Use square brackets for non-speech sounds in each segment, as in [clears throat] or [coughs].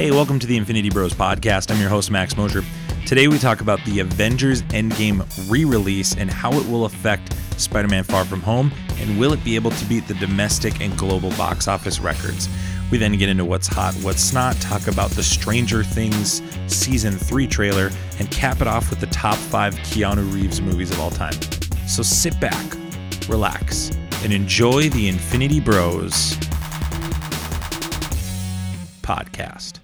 Hey, welcome to the Infinity Bros podcast. I'm your host, Max Mosier. Today we talk about the Avengers Endgame re release and how it will affect Spider Man Far From Home, and will it be able to beat the domestic and global box office records? We then get into what's hot, what's not, talk about the Stranger Things Season 3 trailer, and cap it off with the top five Keanu Reeves movies of all time. So sit back, relax, and enjoy the Infinity Bros podcast.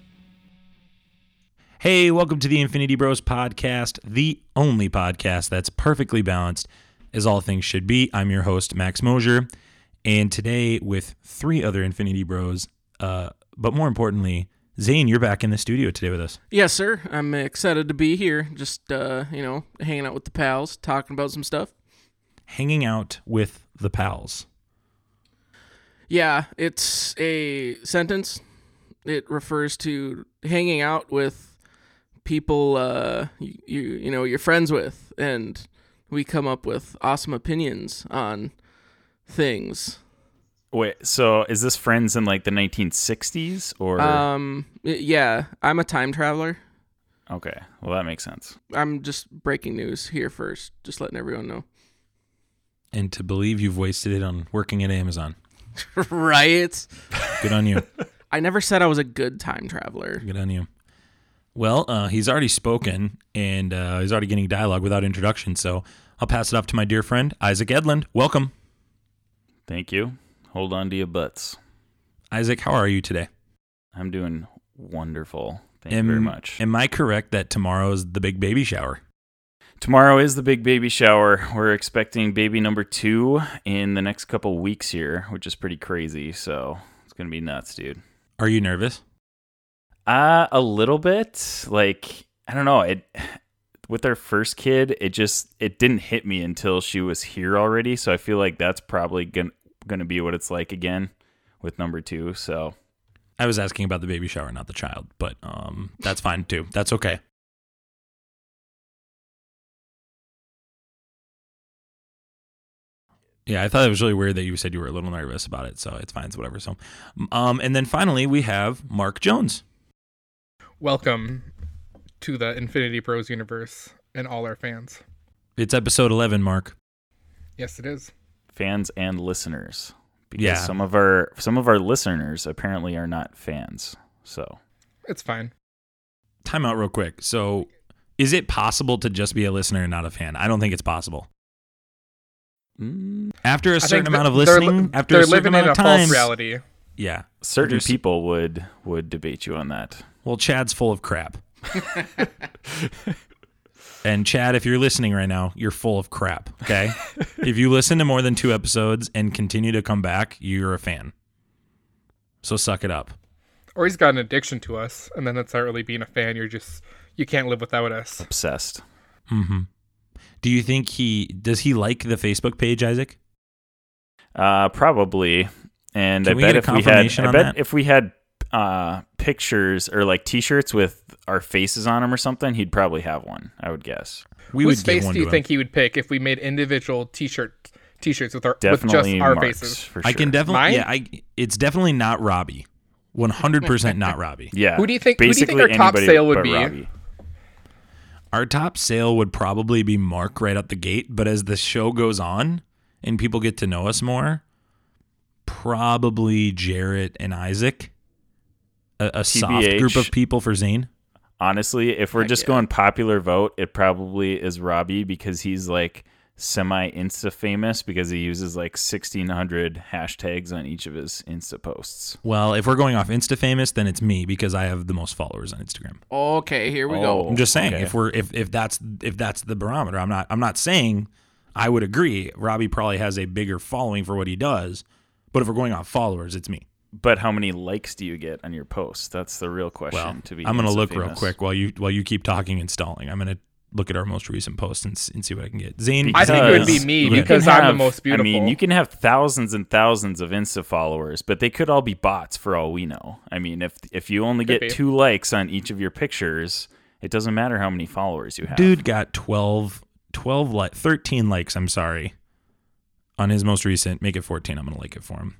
Hey, welcome to the Infinity Bros podcast, the only podcast that's perfectly balanced as all things should be. I'm your host, Max Mosier, and today with three other Infinity Bros, uh, but more importantly, Zane, you're back in the studio today with us. Yes, sir. I'm excited to be here. Just uh, you know, hanging out with the pals, talking about some stuff. Hanging out with the pals. Yeah, it's a sentence. It refers to hanging out with people uh, you, you you know you're friends with, and we come up with awesome opinions on things. Wait, so is this friends in like the 1960s or? Um, yeah, I'm a time traveler. okay, well that makes sense. I'm just breaking news here first, just letting everyone know. And to believe you've wasted it on working at Amazon. [laughs] right. Good on you. [laughs] I never said I was a good time traveler. Good on you. Well, uh, he's already spoken and uh, he's already getting dialogue without introduction. So I'll pass it off to my dear friend, Isaac Edlund. Welcome. Thank you. Hold on to your butts. Isaac, how are you today? I'm doing wonderful. Thank you very much. Am I correct that tomorrow is the big baby shower? Tomorrow is the big baby shower. We're expecting baby number two in the next couple weeks here, which is pretty crazy. So it's gonna be nuts, dude. Are you nervous? Uh a little bit. Like I don't know. It with our first kid, it just it didn't hit me until she was here already. So I feel like that's probably gonna gonna be what it's like again with number two. So I was asking about the baby shower, not the child, but um, that's fine too. That's okay. Yeah, I thought it was really weird that you said you were a little nervous about it, so it's fine, it's whatever. So, um, and then finally we have Mark Jones. Welcome to the Infinity Bros universe and all our fans. It's episode eleven, Mark. Yes, it is. fans and listeners. Because Yeah. some of our some of our listeners apparently are not fans. So It's fine. Time out real quick. So, is it possible to just be a listener and not a fan? I don't think it's possible. mm, After a certain amount of that they're listening, li- after they're a certain living in amount a of time, false reality. yeah. certain There's- people would would debate you on that. Well, Chad's full of crap. and Chad, if you're listening right now, you're full of crap. Okay. if you listen to more than two episodes and continue to come back, you're a fan. So suck it up. Or he's got an addiction to us, and then that's not really being a fan. You're just you can't live without us. Obsessed. Mm-hmm. Do you think he does he like the Facebook page, Isaac? Uh, probably. And Can I we bet get a if we had, I bet that? if we had uh, pictures or like T-shirts with our faces on them or something, he'd probably have one. I would guess. We Whose would face do you to him. think he would pick if we made individual T-shirt T-shirts with our with Definitely just our Mark's, faces? for sure. I can definitely Mine? yeah, I it's definitely not Robbie. 100% not [laughs] Robbie. Yeah. Who do you think- who do you think basically our top sale would be? Robbie. Our top sale would probably be Mark right out the gate, but as the show goes on and people get to know us more, probably Jarrett and Isaac. A, a soft group of people for Zane. Honestly, if we're Heck just yeah. going popular vote, it probably is Robbie because he's like semi Insta famous because he uses like 1600 hashtags on each of his Insta posts. Well, if we're going off Insta famous, then it's me because I have the most followers on Instagram. Okay, here we Oh. go. I'm just saying okay. if we're if if that's if that's the barometer, I'm not I'm not saying I would agree. Robbie probably has a bigger following for what he does, but if we're going off followers, it's me. But how many likes do you get on your posts? That's the real question. Well, to be I'm gonna Insta look real quick while you while you keep talking and stalling. I'm gonna look at our most recent post and, and see what I can get. Zane, I think it would be me because can I'm the most beautiful. I mean, you can have thousands and thousands of Insta followers, but they could all be bots for all we know. I mean, if if you only Could get be. two likes on each of your pictures, it doesn't matter how many followers you have. dude got 12 12 like 13 likes. I'm sorry, on his most recent. Make it 14. I'm gonna like it for him.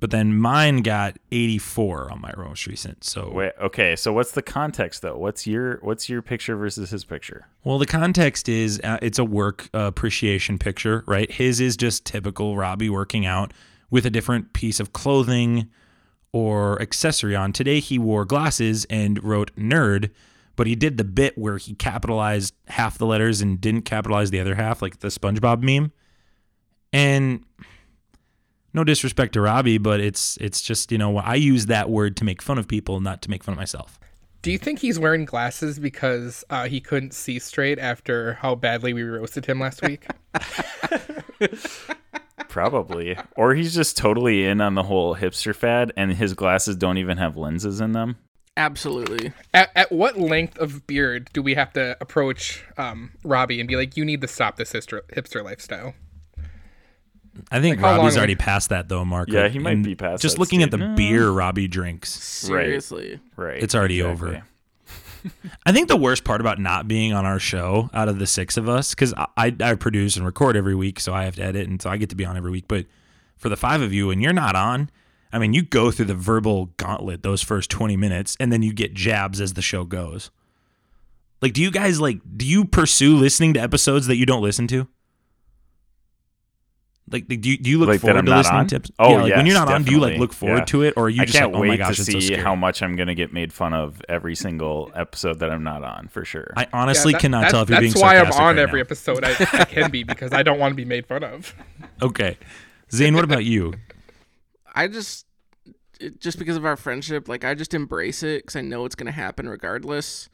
But then mine got 84 on my most recent. So Wait, okay, so what's the context though? What's your what's your picture versus his picture? Well, the context is uh, it's a work uh, appreciation picture, right? His is just typical Robbie working out with a different piece of clothing or accessory on. Today he wore glasses and wrote nerd, but he did the bit where he capitalized half the letters and didn't capitalize the other half, like the SpongeBob meme. And no disrespect to Robbie, but it's it's just you know I use that word to make fun of people, not to make fun of myself. Do you think he's wearing glasses because uh, he couldn't see straight after how badly we roasted him last week? [laughs] Probably. or he's just totally in on the whole hipster fad and his glasses don't even have lenses in them. Absolutely. at, at what length of beard do we have to approach um, Robbie and be like, you need to stop this hipster, hipster lifestyle? I think Like, Robbie's long- already past that though, Mark. Yeah, he might And be past Just that looking at the. No. beer Robbie drinks, Seriously. Right. It's already over. [laughs] I think the worst part about not being on our show out of the six of us, because I, I I produce and record every week, so I have to edit, and so I get to be on every week. But for the five of you, and you're not on, I mean, you go through the verbal gauntlet those first twenty minutes, and then you get jabs as the show goes. Like, do you guys like? Do you pursue listening to episodes that you don't listen to? Like, do you, do you look Like forward to listening on? to? episodes? Oh, yeah, like when you're yes, not on, do you like look forward Yeah. to it, or are you just I can't like, oh wait my gosh, to it's so see how much I'm going to get made fun of every single episode that I'm not on, for sure. I honestly Yeah, that- cannot tell if you're being That's why I'm on right every now. episode. I, I can be because I don't want to be made fun of. [laughs] Okay, Zane, what about you? I just it, just because of our friendship, like I just embrace it because I know it's gonna happen regardless.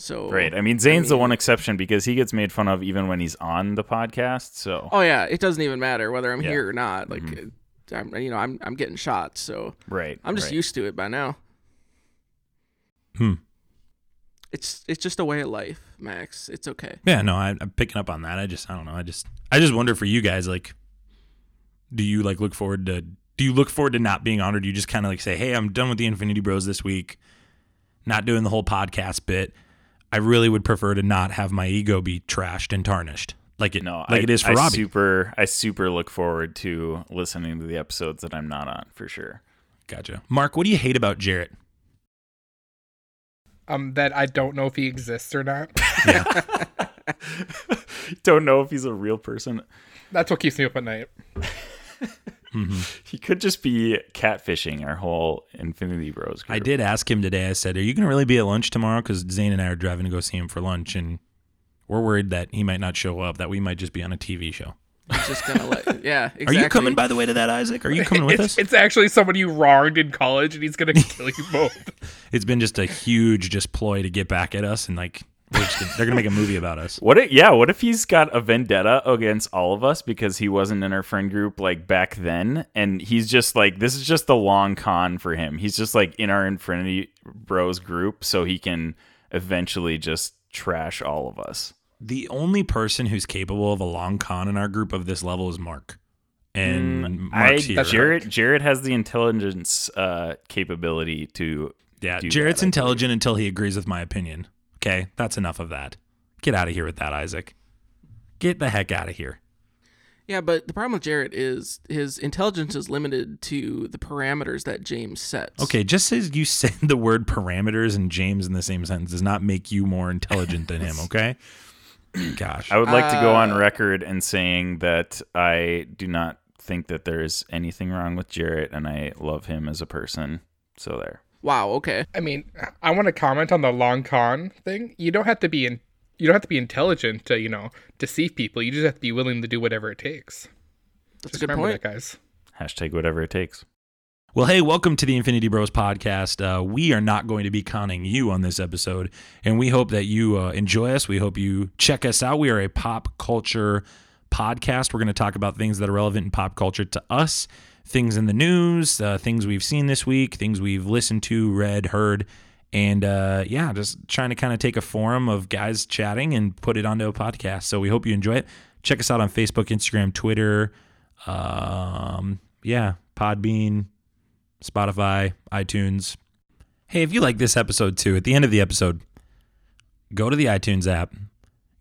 So right. I mean, Zane's the mean- one exception because he gets made fun of even when he's on the podcast. So, Oh yeah, it doesn't even matter whether I'm Yeah. here or not. Like, it- I'm you know I'm I'm getting shot, so right. I'm just right. used to it by now. Hmm. It's it's just a way of life, Max. It's okay. Yeah, no, I, I'm picking up on that. I just, I don't know. I just, I just wonder for you guys, like, do you like look forward to? Do you look forward to not being honored? do you just kind of like say, "Hey, I'm done with the Infinity Bros this week, not doing the whole podcast bit. I really would prefer to not have my ego be trashed and tarnished, like it, No, like I, it is for I Robbie." Super, I super look forward to listening to the episodes that I'm not on for sure. Gotcha. Mark, what do you hate about Jarrett? Um, that I don't know if he exists or not. [laughs] Don't know if he's a real person. That's what keeps me up at night. [laughs] Mm-hmm. [laughs] He could just be catfishing our whole Infinity Bros. Group. I did ask him today. I said, "Are you going to really be at lunch tomorrow?" Because Zane and I are driving to go see him for lunch, and we're worried that he might not show up. That we might just be on a TV show. It's just gonna let [laughs] yeah. Exactly. Are you coming, by the way, to that, Isaac? Are you coming with [laughs] it's, us? it's actually someone you wronged in college, and he's gonna kill you both. It's been just a huge just ploy to get back at us, and like we're just gonna, they're gonna make a movie about us. What? If, yeah. What if he's got a vendetta against all of us because he wasn't in our friend group like back then, and he's just like this is just the long con for him. He's just like in our Infinity Bros group, so he can eventually just trash all of us. The only person who's capable of a long con in our group of this level is Mark, and Mm, I here. Jared Jared has the intelligence uh, capability to yeah, Jared's that, intelligent until he agrees with my opinion. Okay, that's enough of that. Get out of here with that, Isaac. Get the heck out of here. Yeah, but the problem with Jarrett is his intelligence is limited to the parameters that James sets. Okay, just as you [laughs] said the word parameters and James in the same sentence does not make you more intelligent than him, [laughs] okay? Gosh. I would like to go on Uh, record and saying that I do not think that there's anything wrong with Jarrett, and I love him as a person. So there. Wow. Okay. I mean, I want to comment on the long con thing. You don't have to be in. You don't have to be intelligent to, you know, deceive people. You just have to be willing to do whatever it takes. That's Just a good remember point. that, guys. Hashtag whatever it takes. Well, hey, welcome to the Infinity Bros podcast. Uh, we are not going to be conning you on this episode, and we hope that you uh, enjoy us. We hope you check us out. We are a pop culture podcast. We're going to talk about things that are relevant in pop culture to us, things in the news, uh, things we've seen this week, things we've listened to, read, heard, and uh, yeah, just trying to kind of take a forum of guys chatting and put it onto a podcast. So we hope you enjoy it. Check us out on Facebook, Instagram, Twitter. Um, yeah, Podbean. Spotify, iTunes. Hey, if you like this episode too, at the end of the episode, go to the iTunes app,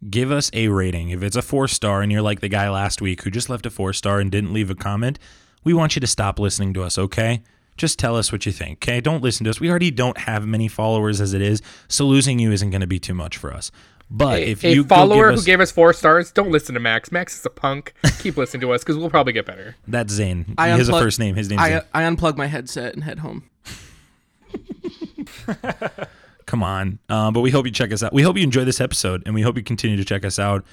give us a rating. If it's a four star and you're like the guy last week who just left a four star and didn't leave a comment, we want you to stop listening to us, okay? Just tell us what you think, okay? Don't listen to us. We already don't have many followers as it is, so losing you isn't going to be too much for us. But if a you go follower give us, who gave us four stars, don't listen to Max. Max is a punk. Keep listening to us because we'll probably get better. [laughs] that's Zane. I he has a first name. His name's Zane. I I unplug my headset and head home. [laughs] Come on. Um, but we hope you check us out. We hope you enjoy this episode, and we hope you continue to check us out.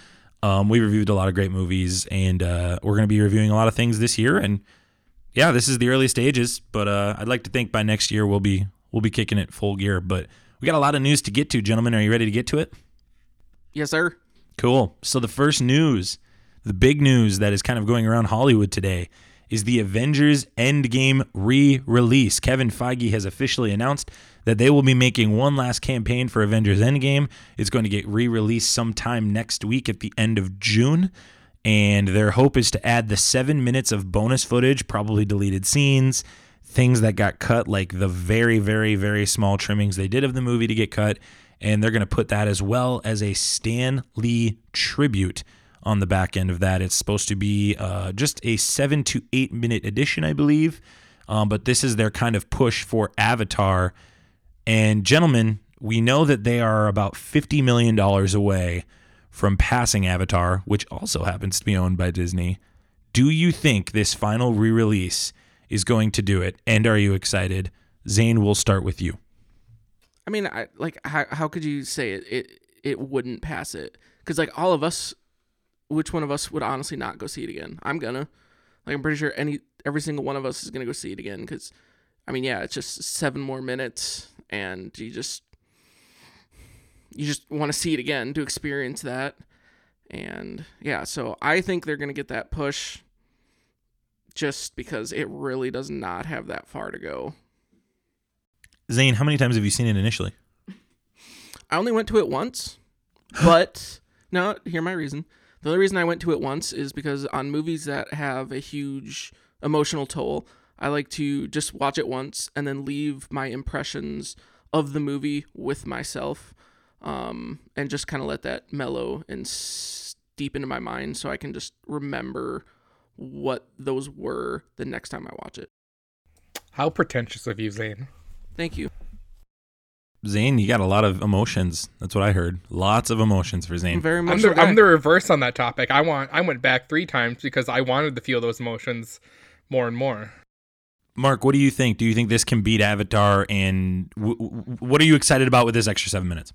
Um, we reviewed a lot of great movies, and uh, we're going to be reviewing a lot of things this year. And yeah, this is the early stages, but uh, I'd like to think by next year we'll be we'll be kicking it full gear. But we got a lot of news to get to, gentlemen. Are you ready to get to it? Yes, sir. Cool. So the first news, the big news that is kind of going around Hollywood today is the Avengers Endgame re-release. Kevin Feige has officially announced that they will be making one last campaign for Avengers Endgame. It's going to get re-released sometime next week at the end of June. And their hope is to add the seven minutes of bonus footage, probably deleted scenes, things that got cut, like the very, very, very small trimmings they did of the movie to get cut. And they're going to put that as well as a Stan Lee tribute on the back end of that. It's supposed to be uh, just a seven to eight minute edition, I believe. Um, but this is their kind of push for Avatar. And gentlemen, we know that they are about $50 million away from passing Avatar, which also happens to be owned by Disney. Do you think this final re release is going to do it? And are you excited? Zane, we'll start with you. I mean, I like how how could you say it it it wouldn't pass it? Because like all of us, which one of us would honestly not go see it again? I'm gonna. Like I'm pretty sure any every single one of us is gonna go see it again. Because, I mean, yeah, it's just seven more minutes, and you just you just want to see it again to experience that. And yeah, so I think they're gonna get that push. Just because it really does not have that far to go. Zane, how many times have you seen it initially? I only went to it once, but no, hear my reason. The only reason I went to it once is because on movies that have a huge emotional toll, I like to just watch it once and then leave my impressions of the movie with myself, um, and just kind of let that mellow and steep into my mind, so I can just remember what those were the next time I watch it. How pretentious of you, Zane. Thank you. Zane, you got a lot of emotions. That's what I heard. Lots of emotions for I'm Zane. very I'm much. the. I'm the reverse on that topic. I want I went back three times because I wanted to feel those emotions more and more. Mark, what do you think? Do you think this can beat Avatar? And w- w- what are you excited about with this extra seven minutes?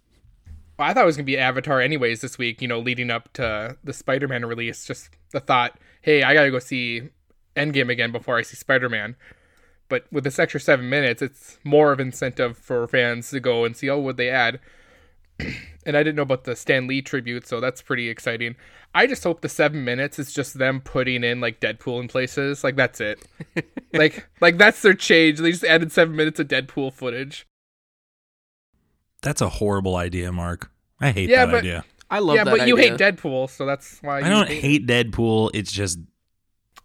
Well, I thought it was gonna be Avatar anyways this week. You know, leading up to the Spider-Man release. Just the thought, hey, I gotta go see Endgame again before I see Spider-Man. But with this extra seven minutes, it's more of incentive for fans to go and see. Oh, what they add? [clears throat] and I didn't know about the Stan Lee tribute, so that's pretty exciting. I just hope the seven minutes is just them putting in like Deadpool in places. Like that's it. [laughs] like like that's their change. They just added seven minutes of Deadpool footage. That's a horrible idea, Mark. I hate Yeah, that but- idea. I love Deadpool. yeah, that but you hate Deadpool, so that's why I you don't hate Deadpool. It's just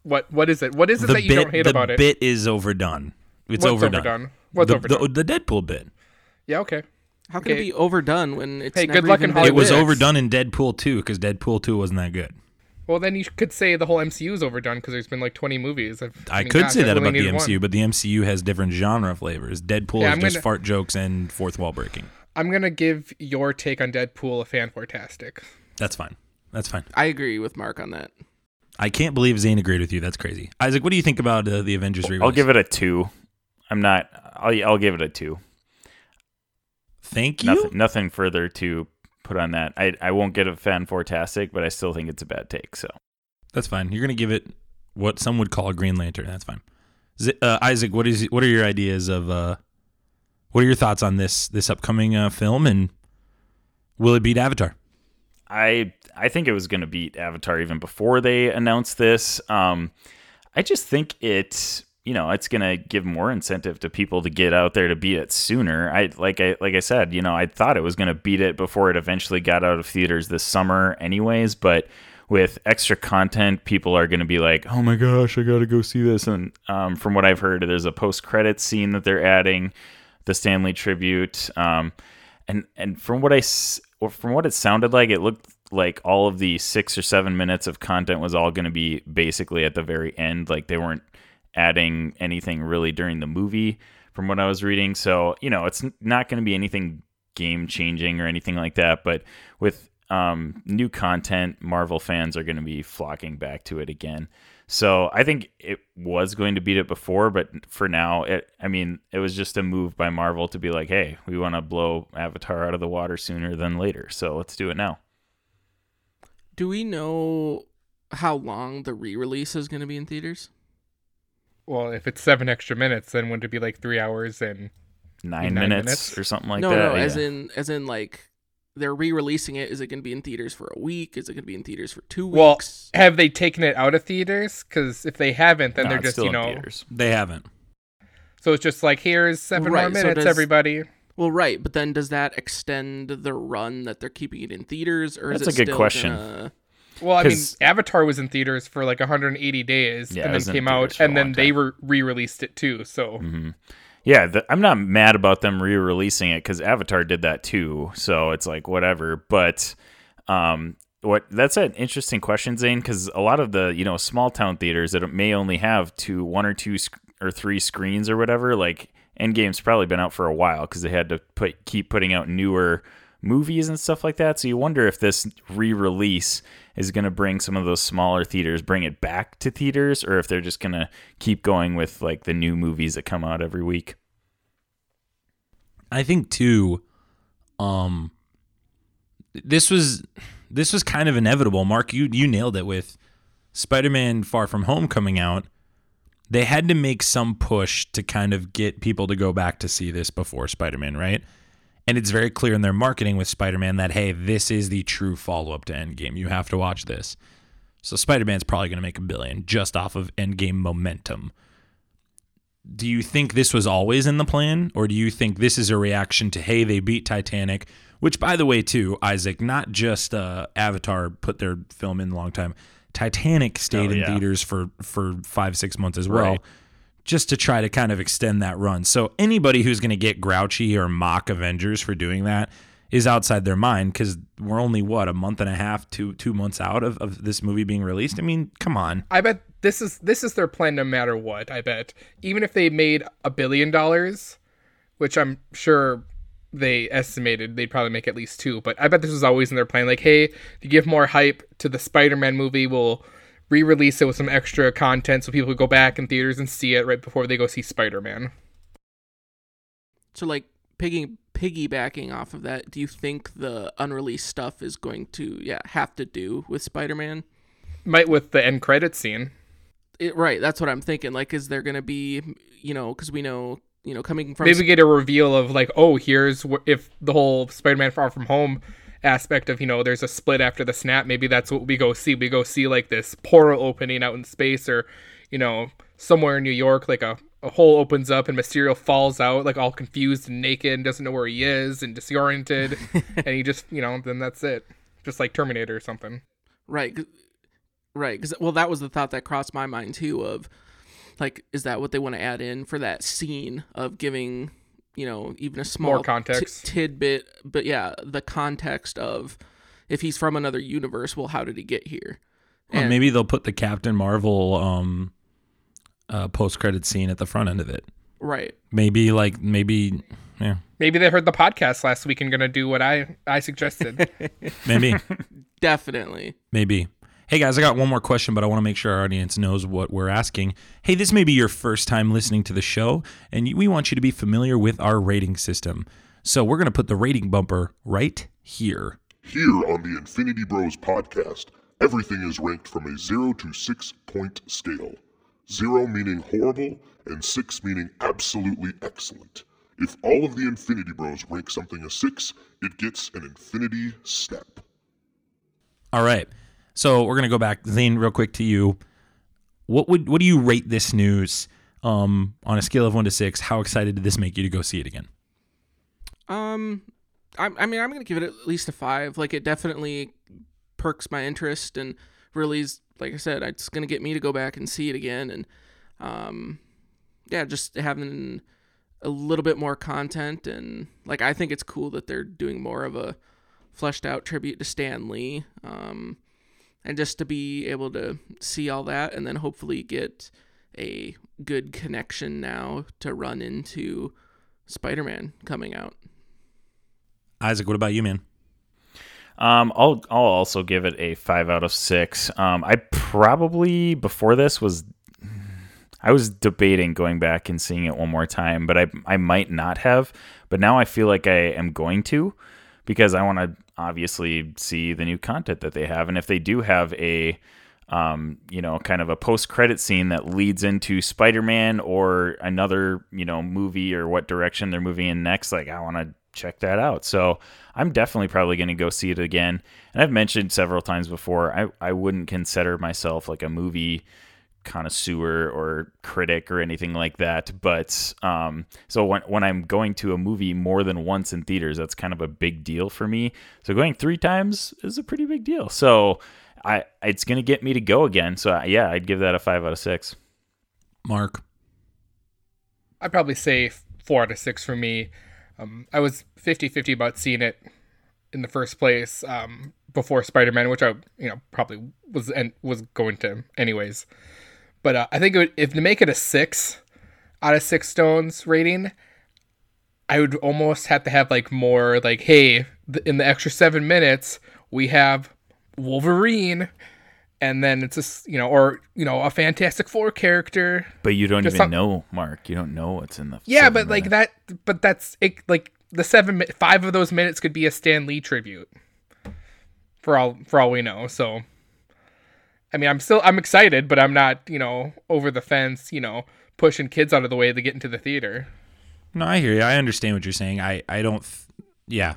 What what is it? What is it the that you bit. don't hate about it? The bit is overdone. It's What's overdone. What's the, overdone? The, the Deadpool bit. yeah, okay. How can it be overdone when it's Hey, never good luck even in been It was overdone in Deadpool 2 because Deadpool 2 wasn't that good. Well, then you could say the whole MCU is overdone because there's been like 20 movies. I've, I, mean, could gosh, say that only about the MCU, one. but the MCU has different genre flavors. Deadpool Yeah, is I'm just gonna- fart jokes and fourth wall breaking. I'm gonna give your take on Deadpool a fan fantastic. That's fine. That's fine. I agree with Mark on that. I can't believe Zane agreed with you. That's crazy. Isaac, what do you think about uh, the Avengers re I'll give it a two. I'm not. I'll I'll give it a two. Thank you. Nothing nothing further to put on that. I I won't get a fan fantastic, but I still think it's a bad take. So That's fine. You're gonna give it what some would call a Green Lantern. That's fine. Z- uh, Isaac, what is what are your ideas of uh, what are your thoughts on this this upcoming uh, film and will it beat Avatar? I I think it was going to beat Avatar even before they announced this. Um, I just think it you know it's going to give more incentive to people to get out there to beat it sooner. I like I like I said, you know, I thought it was going to beat it before it eventually got out of theaters this summer, anyways. But with extra content, people are going to be like, "Oh my gosh, I got to go see this!" And um, from what I've heard, there's a post credit scene that they're adding, the Stan Lee tribute. Um, and and from what I from what it sounded like, it looked like all of the six or seven minutes of content was all going to be basically at the very end. Like they weren't adding anything really during the movie from what I was reading. So, you know, it's not going to be anything game changing or anything like that. But with um, new content, Marvel fans are going to be flocking back to it again. So I think it was going to beat it before, but for now, it I mean, it was just a move by Marvel to be like, hey, we want to blow Avatar out of the water sooner than later, so let's do it now. Do we know how long the re-release is going to be in theaters? Well, if it's seven extra minutes, then wouldn't it be like three hours and Nine, nine minutes, minutes? or something like no, that. no, yeah. as in as in like they're re-releasing it. Is it going to be in theaters for a week? Is it going to be in theaters for two weeks? Well, weeks? have they taken it out of theaters? Because if they haven't, then No, they're just you know. theaters. They haven't. So it's just like here's seven Right, more so minutes, does- everybody. Well, right, but then does that extend the run that they're keeping it in theaters, or is That's it a good still question. gonna- Well, I mean, Avatar was in theaters for like 180 days, Yeah, and then came out, theaters for a and then long they time. re- re-released it too. So hmm Yeah, the, I'm not mad about them re-releasing it because Avatar did that too. So it's like whatever. But um, what that's an interesting question, Zane, because a lot of the you know small town theaters that may only have two, one or two sc- or three screens or whatever. Like Endgame's probably been out for a while because they had to put keep putting out newer movies and stuff like that. So you wonder if this re-release is going to bring some of those smaller theaters, bring it back to theaters, or if they're just going to keep going with like the new movies that come out every week. I think too, um, this was this was kind of inevitable. Mark, you you nailed it with Spider-Man: Far From Home coming out. They had to make some push to kind of get people to go back to see this before Spider-Man, right? And it's very clear in their marketing with Spider-Man that hey, this is the true follow-up to Endgame. You have to watch this. So Spider-Man's probably going to make a billion just off of Endgame momentum do you think this was always in the plan or do you think this is a reaction to hey they beat titanic which by the way too isaac not just uh, avatar put their film in a long time titanic oh, stayed Oh, in yeah. theaters for for five six months as well Right. just to try to kind of extend that run so anybody who's going to get grouchy or mock avengers for doing that is outside their mind because we're only what a month and a half two two months out of, of this movie being released i mean come on I bet this is this is their plan no matter what. I bet even if they made a billion dollars, which I'm sure they estimated they'd probably make at least two. But I bet this was always in their plan. Like, hey, to give more hype to the Spider-Man movie, we'll re-release it with some extra content so people could go back in theaters and see it right before they go see Spider-Man. So, like piggy piggybacking off of that, do you think the unreleased stuff is going to yeah have to do with Spider-Man? Might with the end credit scene. It, right, that's what I'm thinking. Like, is there going to be you know because we know you know coming from Maybe we get a reveal of like, oh, here's wh- if the whole Spider-Man Far From Home aspect of you know there's a split after the snap. Maybe that's what we go see. We go see like this portal opening out in space, or you know somewhere in New York, like a a hole opens up and Mysterio falls out like all confused and naked and doesn't know where he is and disoriented, [laughs] and he just you know then that's it, just like Terminator or something. right right. Because well, that was the thought that crossed my mind too. Of like, is that what they want to add in for that scene of giving you know even a small More context. ti- tidbit? But yeah, the context of if he's from another universe, well, how did he get here? Or And- maybe they'll put the Captain Marvel um, uh, post credit scene at the front end of it. Right. Maybe like maybe yeah Maybe they heard the podcast last week and gonna do what I I suggested. [laughs] maybe [laughs] Definitely. maybe. Hey guys, I got one more question, but I want to make sure our audience knows what we're asking. Hey, this may be your first time listening to the show, and we want you to be familiar with our rating system. So we're going to put the rating bumper right here. Here on the Infinity Bros podcast, everything is ranked from a 0 to 6 point scale. 0 meaning horrible, and 6 meaning absolutely excellent. If all of the Infinity Bros rank something a 6, it gets an Infinity Step. All right. So we're gonna go back, Zane, real quick to you. What would what do you rate this news um, on a scale of one to six? How excited did this make you to go see it again? Um, I, I mean, I'm gonna give it at least a five. Like, it definitely perks my interest and really is, like I said, it's gonna get me to go back and see it again. And, um, yeah, just having a little bit more content and like I think it's cool that they're doing more of a fleshed out tribute to Stan Lee. Um, and just to be able to see all that and then hopefully get a good connection now to run into Spider-Man coming out. Isaac, what about you, man? Um, I'll I'll also give it a five out of six. Um, I probably before this was I was debating going back and seeing it one more time, but I I might not have. But now I feel like I am going to because I want to obviously see the new content that they have, and if they do have a um, you know, kind of a post credit scene that leads into Spider Man or another, you know, movie or what direction they're moving in next. Like, I want to check that out. So I'm definitely probably going to go see it again. And I've mentioned several times before, I, I wouldn't consider myself like a movie connoisseur or critic or anything like that. But um, so when, when I'm going to a movie more than once in theaters, that's kind of a big deal for me. So going three times is a pretty big deal. So I it's going to get me to go again. So yeah, I'd give that a five out of six. Mark. I'd probably say four out of six for me. Um, I was 50-50 about seeing it in the first place um, before Spider-Man, which I you know probably was and was going to anyways. But uh, I think it would, if to make it a six out of six stones rating, I would almost have to have like more like, hey, in the extra seven minutes we have Wolverine, and then it's just you know, or you know, a Fantastic Four character. But you don't even some- know, Mark. You don't know what's in the Yeah, but like that, but that's it. Like the seven, five of those minutes could be a Stan Lee tribute. For all, for all we know, so. I mean, I'm still, I'm excited, but I'm not, you know, over the fence, you know, pushing kids out of the way to get into the theater. No, I hear you. I understand what you're saying. I, I don't. Th- yeah,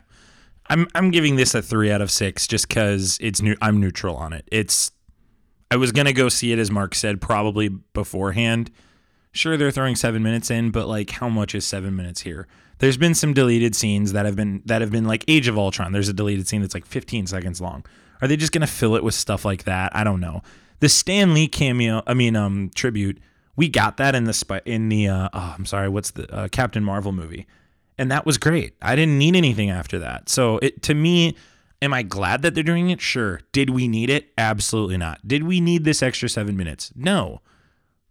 I'm I'm giving this a three out of six just because it's new. I'm neutral on it. It's. I was gonna go see it as Mark said probably beforehand. Sure, they're throwing seven minutes in, but like, how much is seven minutes here? There's been some deleted scenes that have been that have been like Age of Ultron. There's a deleted scene that's like 15 seconds long. Are they just gonna fill it with stuff like that? I don't know. The Stan Lee cameo, I mean, um, tribute. We got that in the in the uh, oh, I'm sorry, what's the uh, Captain Marvel movie, and that was great. I didn't need anything after that. So it to me, am I glad that they're doing it? Sure. Did we need it? Absolutely not. Did we need this extra seven minutes? No.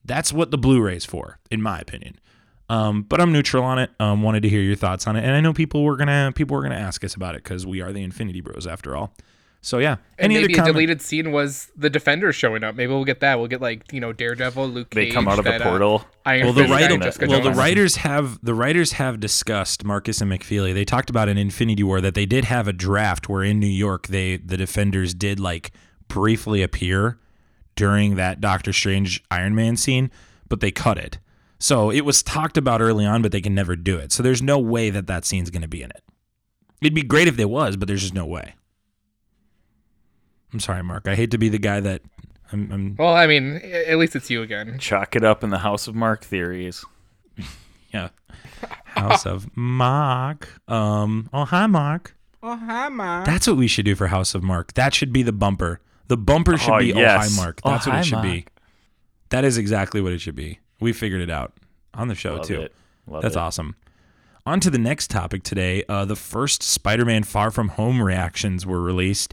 That's what the Blu-ray's for, in my opinion. Um, but I'm neutral on it. Um, wanted to hear your thoughts on it, and I know people were gonna people were gonna ask us about it because we are the Infinity Bros after all. So yeah. And Any maybe other a comment? deleted scene was the Defenders showing up. Maybe we'll get that. We'll get like you know Daredevil, Luke. they Cage, come out of the that, uh, portal. Iron well, the Fist writer, well, the writers have the writers have discussed Markus and McFeely. They talked about in Infinity War that they did have a draft where in New York they the Defenders did like briefly appear during that Doctor Strange Iron Man scene, but they cut it. So it was talked about early on, but they can never do it. So there's no way that that scene's going to be in it. It'd be great if there was, but there's just no way. I'm sorry, Mark. I hate to be the guy that I'm. I'm Well, I mean, at least it's you again. Chalk it up in the House of Mark theories. [laughs] Yeah. House of Mark. Um. Oh, hi, Mark. Oh hi, Mark. That's what we should do for House of Mark. That should be the bumper. The bumper should Oh, be yes. Oh, hi, Mark. Oh, That's what hi, it should be. Mark. That is exactly what it should be. We figured it out on the show Love too. it. Love That's it. awesome. On to the next topic today. Uh, the first Spider-Man Far From Home reactions were released,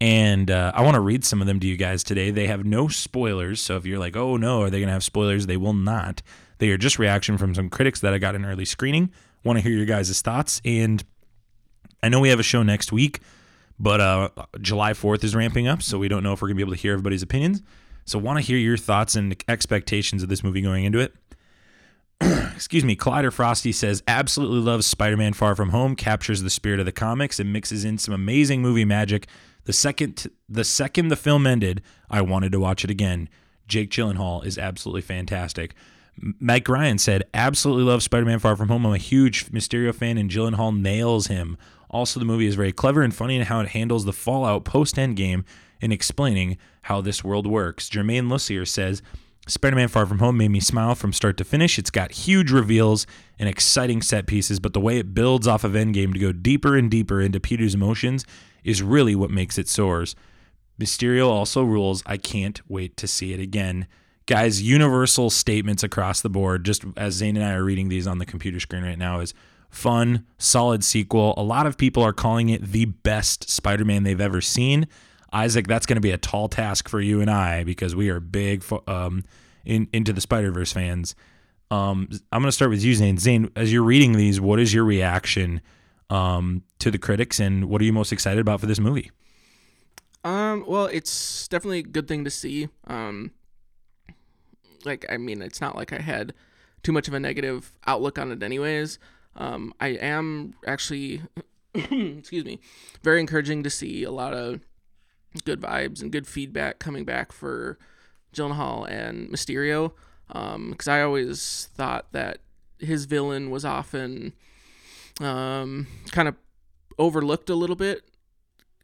and uh, I want to read some of them to you guys today. They have no spoilers, so if you're like, "Oh no, are they going to have spoilers?" They will not. They are just reaction from some critics that I got an early screening. Want to hear your guys' thoughts, and I know we have a show next week, but uh, July 4th is ramping up, so we don't know if we're going to be able to hear everybody's opinions. So, want to hear your thoughts and expectations of this movie going into it. [clears throat] Excuse me. Collider Frosty says, absolutely loves Spider Man Far From Home, captures the spirit of the comics, and mixes in some amazing movie magic. The second, the second the film ended, I wanted to watch it again. Jake Gyllenhaal is absolutely fantastic. Mike Ryan said, absolutely love Spider Man Far From Home. I'm a huge Mysterio fan, and Gyllenhaal nails him. Also, the movie is very clever and funny in how it handles the fallout post Endgame in explaining how this world works. Germain Lussier says, Spider Man Far From Home made me smile from start to finish. It's got huge reveals and exciting set pieces, but the way it builds off of Endgame to go deeper and deeper into Peter's emotions is really what makes it soars. Mysterio also rules. I can't wait to see it again. Guys, universal statements across the board, just as Zane and I are reading these on the computer screen right now, is fun, solid sequel. A lot of people are calling it the best Spider Man they've ever seen. Isaac, that's going to be a tall task for you and I because we are big fo- um, in, into the Spider Verse fans. Um, I'm going to start with you, Zane. Zane, as you're reading these, what is your reaction um, to the critics, and what are you most excited about for this movie? Um, well, it's definitely a good thing to see. Um, like, I mean, it's not like I had too much of a negative outlook on it, anyways. Um, I am actually, [coughs] excuse me, very encouraging to see a lot of good vibes and good feedback coming back for Gyllenhaal and Mysterio. Because I always thought that his villain was often um, kind of overlooked a little bit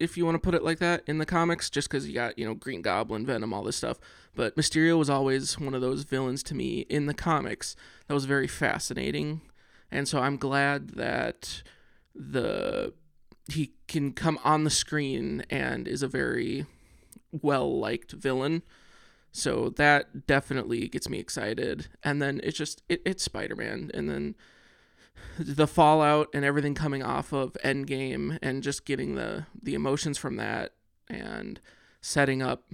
if you want to put it like that in the comics, just because you got, you know, Green Goblin, Venom, all this stuff. But Mysterio was always one of those villains to me in the comics that was very fascinating. And so I'm glad that the he can come on the screen and is a very well liked villain. So that definitely gets me excited. And then it's just it, it's Spider Man and then the fallout and everything coming off of Endgame and just getting the the emotions from that and setting up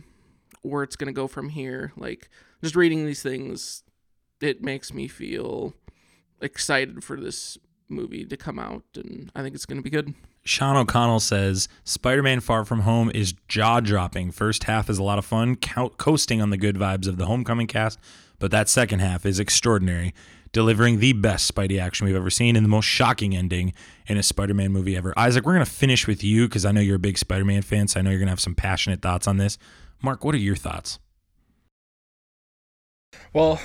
where it's going to go from here like just reading these things it makes me feel excited for this movie to come out and I think it's going to be good. Sean O'Connell says Spider Man Far From Home is jaw dropping. First half is a lot of fun, co- coasting on the good vibes of the homecoming cast, but that second half is extraordinary, delivering the best Spidey action we've ever seen and the most shocking ending in a Spider Man movie ever. Isaac, we're going to finish with you because I know you're a big Spider Man fan, so I know you're going to have some passionate thoughts on this. Mark, what are your thoughts? Well,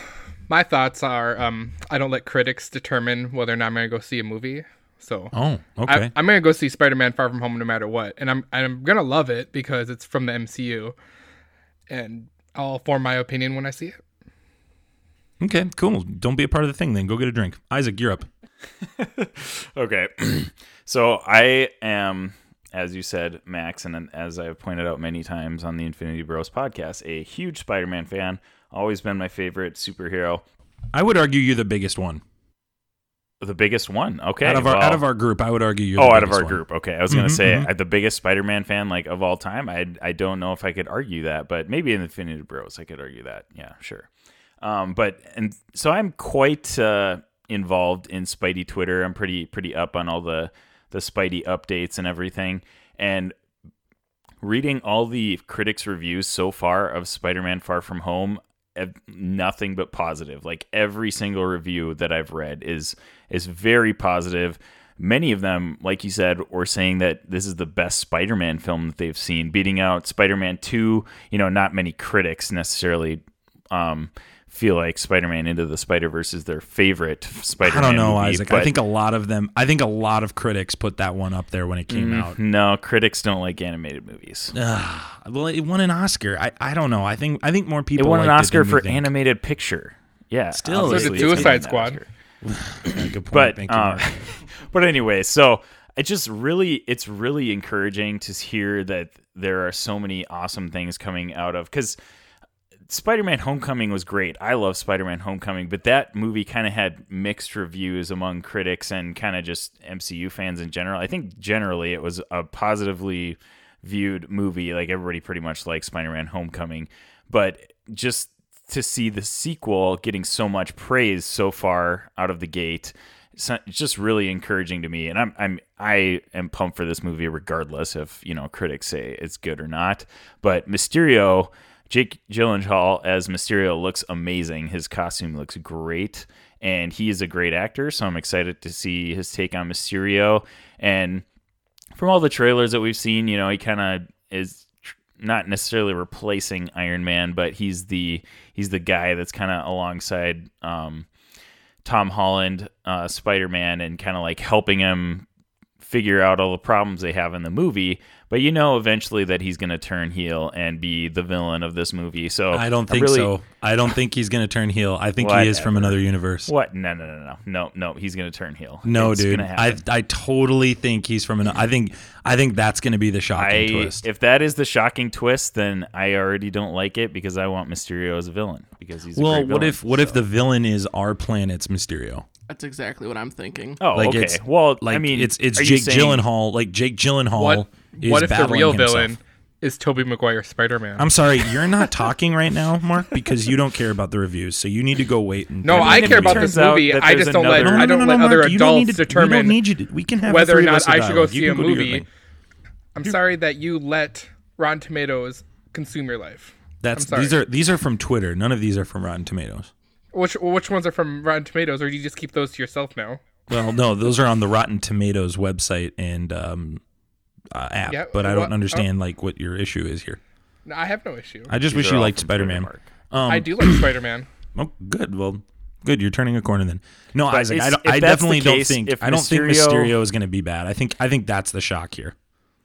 my thoughts are um, I don't let critics determine whether or not I'm going to go see a movie. So Oh, okay. I, I'm gonna go see Spider-Man: Far From Home no matter what, and I'm I'm gonna love it because it's from the MCU, and I'll form my opinion when I see it. Okay, cool. Don't be a part of the thing then. Go get a drink. Isaac, you're up. [laughs] Okay. [clears throat] so I am, as you said, Max, and as I've pointed out many times on the Infinity Bros podcast, a huge Spider Man fan. Always been my favorite superhero. I would argue you're the biggest one. The biggest one. Okay. out of our well- out of our group, I would argue you're Oh, the out of our one. group. Okay, I was gonna Mhm, say mhm. uh, the biggest Spider-Man fan like of all time. I I don't know if I could argue that, but maybe in Infinity Bros, I could argue that. Yeah, sure. Um, but and so I'm quite uh, involved in Spidey Twitter. I'm pretty pretty up on all the the Spidey updates and everything. And reading all the critics' reviews so far of Spider-Man: Far From Home, nothing but positive. Like every single review that I've read is is very positive. Many of them, like you said, were saying that this is the best Spider-Man film that they've seen, beating out Spider-Man 2. You know, not many critics necessarily um, feel like Spider-Man Into the Spider-Verse is their favorite Spider-Man I don't know, movie, Isaac. I think a lot of them. I think a lot of critics put that one up there when it came out. no, critics don't like animated movies. Ugh. well, it won an Oscar. I, I don't know. I think I think more people. It people won an Oscar for think. animated picture. Yeah, Still, So obviously did Suicide Squad. [sighs] Yeah, good point. but Thank you, uh, Mark. [laughs] but anyway, so it just really it's really encouraging to hear that there are so many awesome things coming out of because Spider-Man: Homecoming was great. I love Spider-Man: Homecoming, but that movie kind of had mixed reviews among critics and kind of just MCU fans in general. I think generally it was a positively viewed movie. Like everybody pretty much likes Spider-Man: Homecoming, but just to see the sequel getting so much praise so far out of the gate it's just really encouraging to me and I'm I'm I am pumped for this movie regardless if you know critics say it's good or not but Mysterio Jake Gyllenhaal as Mysterio looks amazing his costume looks great and he is a great actor so I'm excited to see his take on Mysterio and from all the trailers that we've seen you know he kind of is not necessarily replacing Iron Man but he's the he's the guy that's kind of alongside um Tom Holland, uh, Spider Man, and kind of like helping him figure out all the problems they have in the movie. But you know, eventually that he's going to turn heel and be the villain of this movie. So I don't I'm think really- so. I don't think he's going to turn heel. I think he is from another universe. What? No, no, no, no, no, no. He's going to turn heel. No, It's dude. I. I totally think he's from an. I think I think that's going to be the shocking I, twist. if that is the shocking twist, then I already don't like it because I want Mysterio as a villain because he's a well, great what villain, if what if the villain is our planet's Mysterio? That's exactly what I'm thinking. oh Like okay it's well Like I mean it's it's Jake saying- Gyllenhaal. Like Jake Gyllenhaal What is what if the real himself. villain is Tobey Maguire Spider Man. I'm sorry, you're not talking right now, Mark, because you don't care about the reviews. So you need to go wait and. No, I if care about this movie. I just don't let another- I don't let other Mark, you don't need adults to- determine don't need you to. We can have whether or not I should go see a go movie. I'm sorry that you let Rotten Tomatoes consume your life. That's these are these are from Twitter. None of these are from Rotten Tomatoes. Which which ones are from Rotten Tomatoes, or do you just keep those to yourself now? Well, no, those are on the Rotten Tomatoes website and um, uh, app. Yeah, but I don't understand like what your issue is here. No, I have no issue. I just These wish you liked Spider Man. Um, I do like Spider Man. [clears throat] Oh, good. Well, good. You're turning a corner then. No, But Isaac, I, don't, I definitely the don't think. if I don't think Mysterio- Mysterio is going to be bad. I think. I think that's the shock here.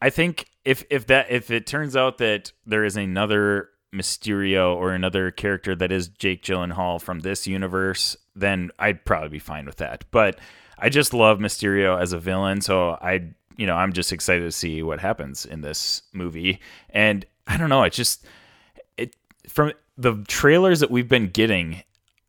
I think if if that if it turns out that there is another Mysterio or another character that is Jake Gyllenhaal from this universe, then I'd probably be fine with that. But I just love Mysterio as a villain, so I you know I'm just excited to see what happens in this movie. And I don't know, it just it from the trailers that we've been getting.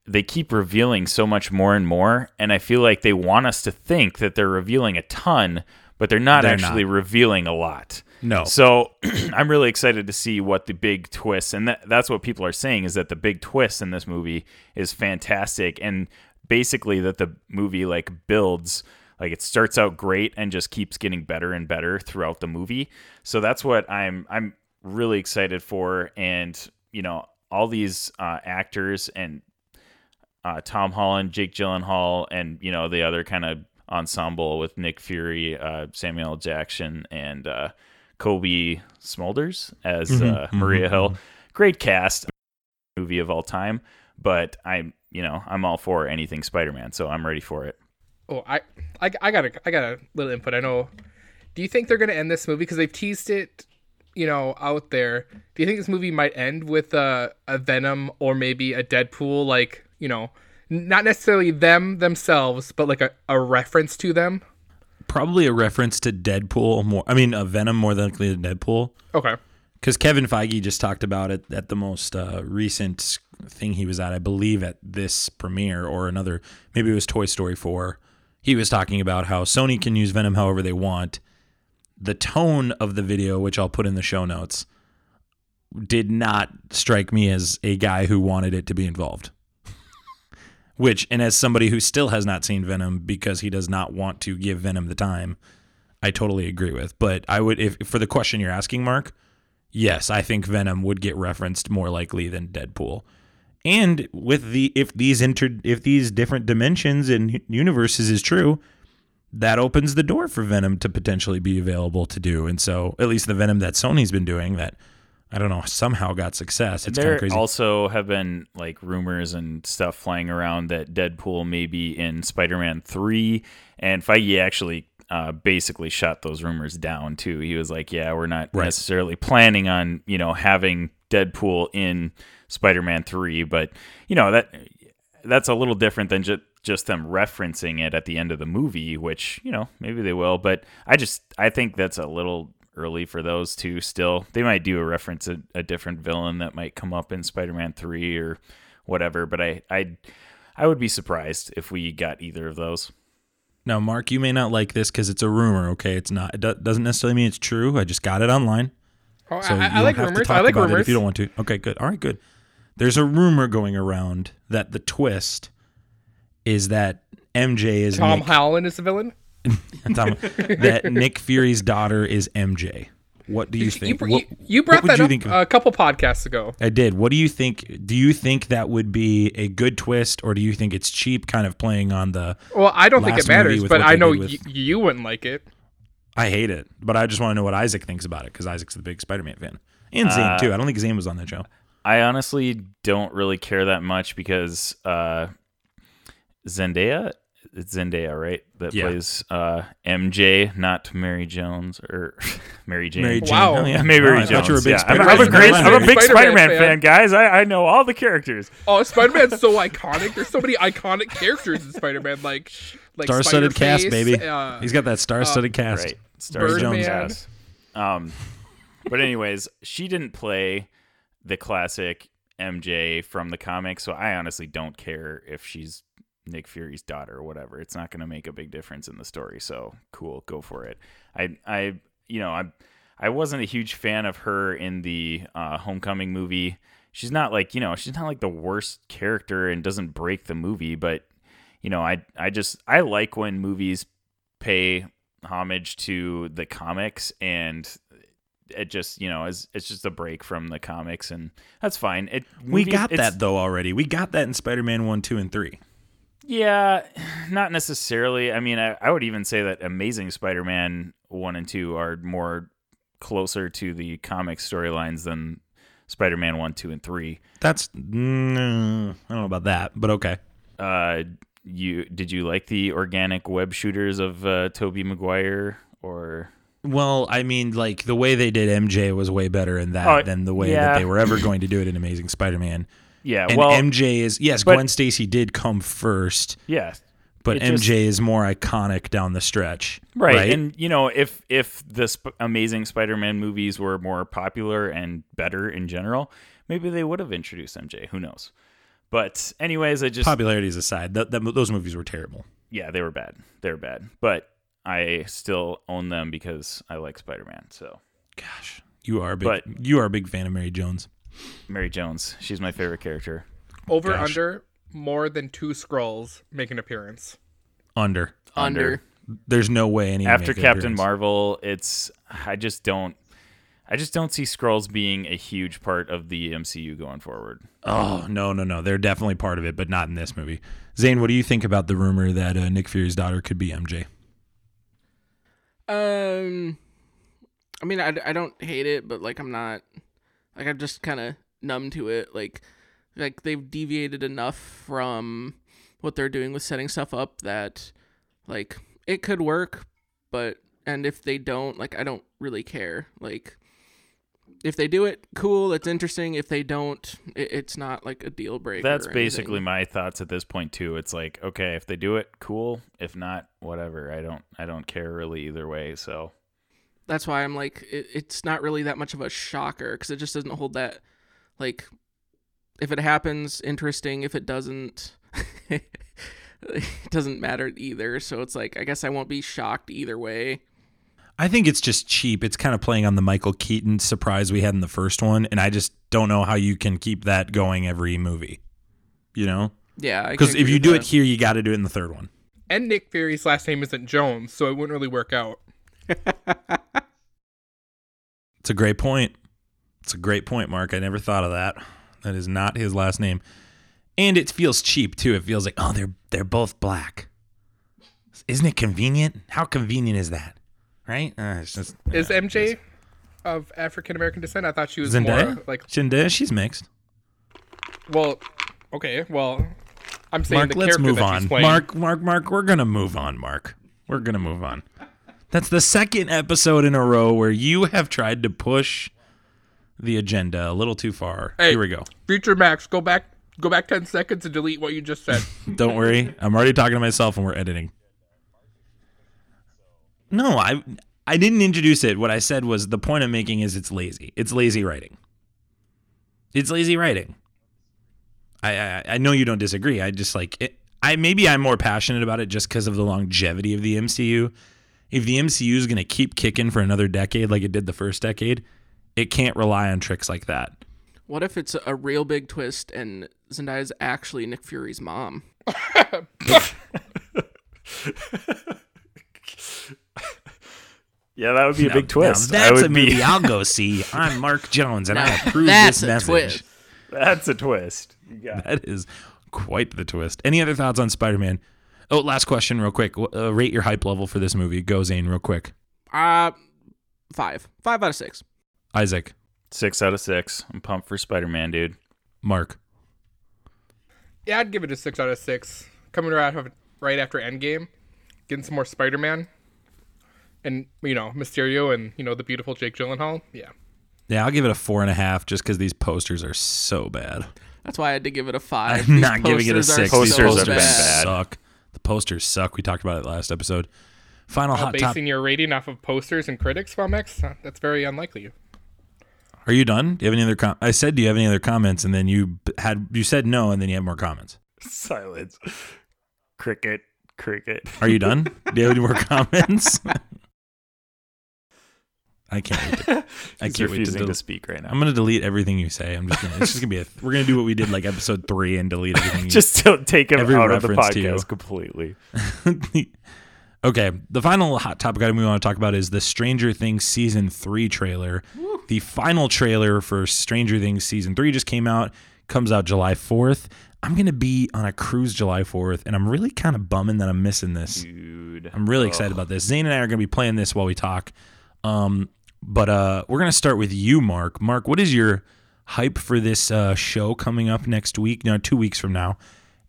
They keep revealing so much more and more, and I feel like they want us to think that they're revealing a ton, but they're not They're actually not. revealing a lot. No. So [clears throat] I'm really excited to see what the big twist, and that, that's what people are saying is that the big twist in this movie is fantastic, and basically that the movie like builds, like it starts out great and just keeps getting better and better throughout the movie. So that's what I'm I'm really excited for, and you know all these uh, actors and uh, Tom Holland, Jake Gyllenhaal, and you know the other kind of ensemble with Nick Fury, uh, Samuel Jackson, and uh, Cobie Smulders as uh, Maria Hill. Great cast, movie of all time. But I'm, you know, I'm all for anything Spider-Man, so I'm ready for it. Oh, I, I, I got a, I got a little input. I know. Do you think they're gonna end this movie because they've teased it, you know, out there? Do you think this movie might end with a, a Venom or maybe a Deadpool, like you know, not necessarily them themselves, but like a, a reference to them? Probably a reference to Deadpool more. I mean, a Venom more than likely to Deadpool. Okay. Because Kevin Feige just talked about it at the most uh, recent thing he was at, I believe, at this premiere or another. Maybe it was Toy Story 4. He was talking about how Sony can use Venom however they want. The tone of the video, which I'll put in the show notes, did not strike me as a guy who wanted it to be involved. [laughs] Which, and as somebody who still has not seen Venom because he does not want to give Venom the time, I totally agree with. But I would, if for the question you're asking, Mark, yes, I think Venom would get referenced more likely than Deadpool. And with the if these inter if these different dimensions and universes is true, that opens the door for Venom to potentially be available to do. And so, at least the Venom that Sony's been doing that I don't know somehow got success. It's kind there of crazy. also have been like rumors and stuff flying around that Deadpool may be in Spider-Man three, and Feige actually uh, basically shot those rumors down too. He was like, "Yeah, we're not Right. necessarily planning on you know having Deadpool in Spider-Man three, but you know that that's a little different than just." Just them referencing it at the end of the movie, which you know maybe they will, but I just I think that's a little early for those two still. They might do a reference a, a different villain that might come up in Spider-Man 3 or whatever, but I I I would be surprised if we got either of those. now, Mark, you may not like this because it's a rumor. Okay, it's not. It do- doesn't necessarily mean it's true. I just got it online. Oh, So I, you I like have to rumors. talk I like about rumors. it if you don't want to. Okay, good. All right, good. There's a rumor going around that the twist is that MJ is Tom Nick, Holland is the villain. [laughs] Tom- that [laughs] Nick Fury's daughter is MJ. What do you You, think? br- What- you, you brought that you up a couple podcasts ago. I did. What do you think? Do you think that would be a good twist, or do you think it's cheap, kind of playing on the? Well, I don't think it matters, but I know y- you wouldn't like it. I hate it, but I just want to know what Isaac thinks about it because Isaac's the big Spider-Man fan, and Zayne Uh, too. I don't think Zayne was on that show. I honestly don't really care that much because uh, Zendaya, it's Zendaya, right? That Yeah. plays uh, MJ, not Mary Jones or [laughs] Mary Jane. Mary Jane. Wow. Oh, yeah. Maybe Oh, Mary I thought you were a Jones, big yeah. I'm, Spider-Man I'm a fan. great, I'm a big Spider-Man Spider-Man fan. fan, guys. I, I know all the characters. Oh, Spider-Man's so iconic. There's so many iconic characters in Spider-Man, like like Star-studded cast, Spider-Face, baby. Uh, He's got that star-studded cast. Right. Stars Birdman. Jones. Um, but anyways, she didn't play the classic MJ from the comics, so I honestly don't care if she's Nick Fury's daughter or whatever. It's not going to make a big difference in the story. So cool, go for it. I, I, you know, I, I wasn't a huge fan of her in the uh, Homecoming movie. She's not like you know she's not like the worst character and doesn't break the movie, but you know I I just I like when movies pay homage to the comics and it just you know is it's just a break from the comics and that's fine it We movies- got that though already. We got that in Spider-Man 1, 2 and 3. yeah not necessarily i mean I, I would even say that amazing spider-man 1 and 2 are more closer to the comic storylines than spider-man 1 2 and 3 That's mm, I don't know about that, but okay. uh you did you like the organic web shooters of uh tobey maguire or Well, I mean, like the way they did MJ was way better in that Oh, than the way yeah. that they were ever going to do it in Amazing Spider-Man. [clears throat] yeah And well MJ is yes, but- Gwen Stacy did come first, Yes, but MJ just- is more iconic down the stretch, right. and you know if if the Sp- amazing spider-man movies were more popular and better in general maybe they would have introduced mj who knows but anyways i just Popularities aside, th- th- those movies were terrible. yeah they were bad they were bad but i still own them because i like spider-man so Gosh, you are a big, But- you are a big fan of Mary Jones. mary jones she's my favorite character Over Gosh. under more than two Skrulls make an appearance. Under, Under. there's no way any after captain appearance. marvel it's i just don't i just don't see Skrulls being a huge part of the mcu going forward Oh no, no, no! They're definitely part of it, but not in this movie. Zayne, what do you think about the rumor that uh, Nick Fury's daughter could be MJ? Um, I mean, I, I don't hate it, but like I'm not, like I'm just kind of numb to it. Like, like they've deviated enough from what they're doing with setting stuff up that, like, it could work, but and if they don't, like, I don't really care. Like, if they do it, cool, it's interesting. If they don't, it, it's not like a deal breaker. That's basically my thoughts at this point too. It's like, okay, if they do it, cool. If not, whatever. I don't I don't care really either way. So that's why I'm like, it, it's not really that much of a shocker because it just doesn't hold that. Like, if it happens, interesting. If it doesn't, [laughs] it doesn't matter either. So it's like, I guess I won't be shocked either way. I think it's just cheap. It's kind of playing on the Michael Keaton surprise we had in the first one, and I just don't know how you can keep that going every movie. You know, Yeah, because if you do that. it here, you got to do it in the third one. And Nick Fury's last name isn't Jones, so it wouldn't really work out. [laughs] It's a great point. It's a great point, Mark. I never thought of that. That is not his last name, and it feels cheap too. It feels like oh, they're they're both black. Isn't it convenient? How convenient is that? Right? Uh, it's just Is uh, MJ of African American descent? I thought she was Zendaya? more like Zendaya, she's mixed. well, okay, well, I'm saying Mark, the let's move on. Mark, Mark, Mark, we're gonna move on, Mark. We're gonna move on. That's the second episode in a row where you have tried to push the agenda a little too far. Hey. Here we go. Future Max, go back, go back ten seconds and delete what you just said. [laughs] Don't worry. I'm already talking to myself and we're editing. No, I I didn't introduce it. What I said was the point I'm making is it's lazy. It's lazy writing. It's lazy writing. I I, I know you don't disagree. I just like it. I maybe I'm more passionate about it just because of the longevity of the MCU. If the MCU is going to keep kicking for another decade like it did the first decade, it can't rely on tricks like that. What if it's a real big twist and Zendaya's actually Nick Fury's mom? [laughs] [laughs] [laughs] yeah, that would be a big twist. now I that's would a be- movie I'll go [laughs] see. I'm Mark Jones and I approve that's this a message. twist. That's a twist. You got it. That is quite the twist. Any other thoughts on Spider-Man? Oh, last question, real quick. Uh, rate your hype level for this movie. Go Zayne, real quick. Uh, five. Five out of six. Isaac, Six out of six. I'm pumped for Spider Man, dude. Mark, yeah, I'd give it a six out of six. Coming right after, right after Endgame, getting some more Spider-Man, and you know Mysterio and you know the beautiful Jake Gyllenhaal. Yeah, yeah, I'll give it a four and a half just because these posters are so bad. That's why I had to give it a five. I'm These not giving it a posters are six. Posters these are posters bad. suck. The posters suck. We talked about it last episode. Final uh, hot top. basing your rating off of posters and critics, Fomex, uh, that's very unlikely. Are you done? Do you have any other? Com- I said, do you have any other comments? And then you had you said no, and then you had more comments. Silence. Cricket. Cricket. Are you done? [laughs] do you have any more comments? [laughs] I can't wait. To, [laughs] I can't wait to, refusing del- to speak right now. I'm gonna delete everything you say. I'm just gonna. It's just gonna be a. We're gonna do what we did like episode three and delete everything. [laughs] you- Just don't take him Every out of the reference to you. podcast completely. [laughs] okay, the final hot topic item we want to talk about is the Stranger Things season three trailer. The final trailer for Stranger Things season three just came out. Comes out July 4th. I'm gonna be on a cruise July 4th, and I'm really kind of bumming that I'm missing this. Dude. I'm really excited about this. Zayne and I are going to be playing this while we talk. Um, but uh, we're going to start with you, Mark. Mark, what is your hype for this uh, show coming up next week? No, two weeks from now.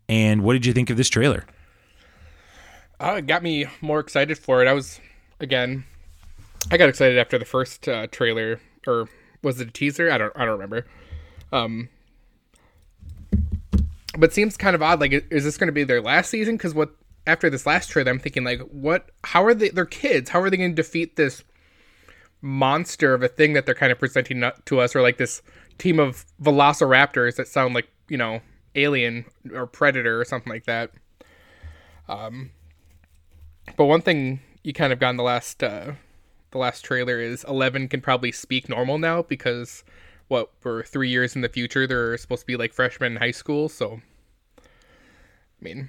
And what did you think of this trailer? Uh, it got me more excited for it. I was, again, I got excited after the first uh, trailer, or was it a teaser? I don't, I don't remember. Um, but seems kind of odd. Like, is this going to be their last season? Because what after this last trailer, I'm thinking like, what? How are they? They're kids. How are they going to defeat this monster of a thing that they're kind of presenting to us, or like this team of velociraptors that sound like you know alien or predator or something like that. Um, but one thing you kind of got in the last uh, the last trailer is Eleven can probably speak normal now because what we're three years in the future they're supposed to be like freshmen in high school. So I mean,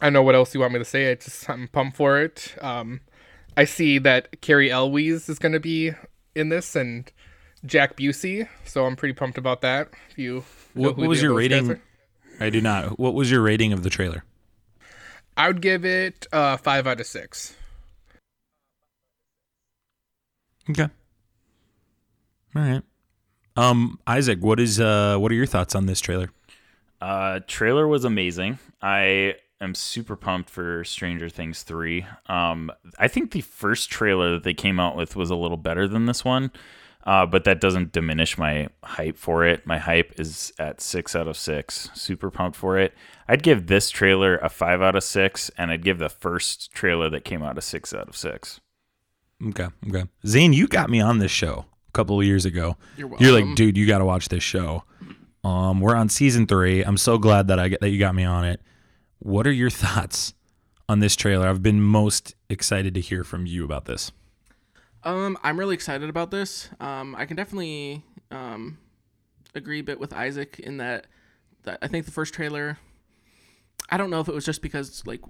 I don't know what else you want me to say. I just I'm pumped for it. Um, I see that Cary Elwes is going to be in this and Jake Busey, so I'm pretty pumped about that. If you What, what was your rating? I do not. What was your rating of the trailer? I would give it uh, five out of six. Okay. All right. Um, Isaac, what is uh, what are your thoughts on this trailer? Uh, trailer was amazing. I am super pumped for Stranger Things 3. Um, I think the first trailer that they came out with was a little better than this one, uh, but that doesn't diminish my hype for it. My hype is at 6 out of 6. Super pumped for it. I'd give this trailer a 5 out of 6, and I'd give the first trailer that came out a 6 out of 6. Okay. Okay. Zayne, you got me on this show a couple of years ago. You're You're like, dude, you got to watch this show. Um, we're on season three. I'm so glad that I get that you got me on it. What are your [laughs] thoughts on this trailer? I've been most excited to hear from you about this. Um, I'm really excited about this. Um, I can definitely um, agree a bit with Isaac in that, that I think the first trailer. I don't know if it was just because like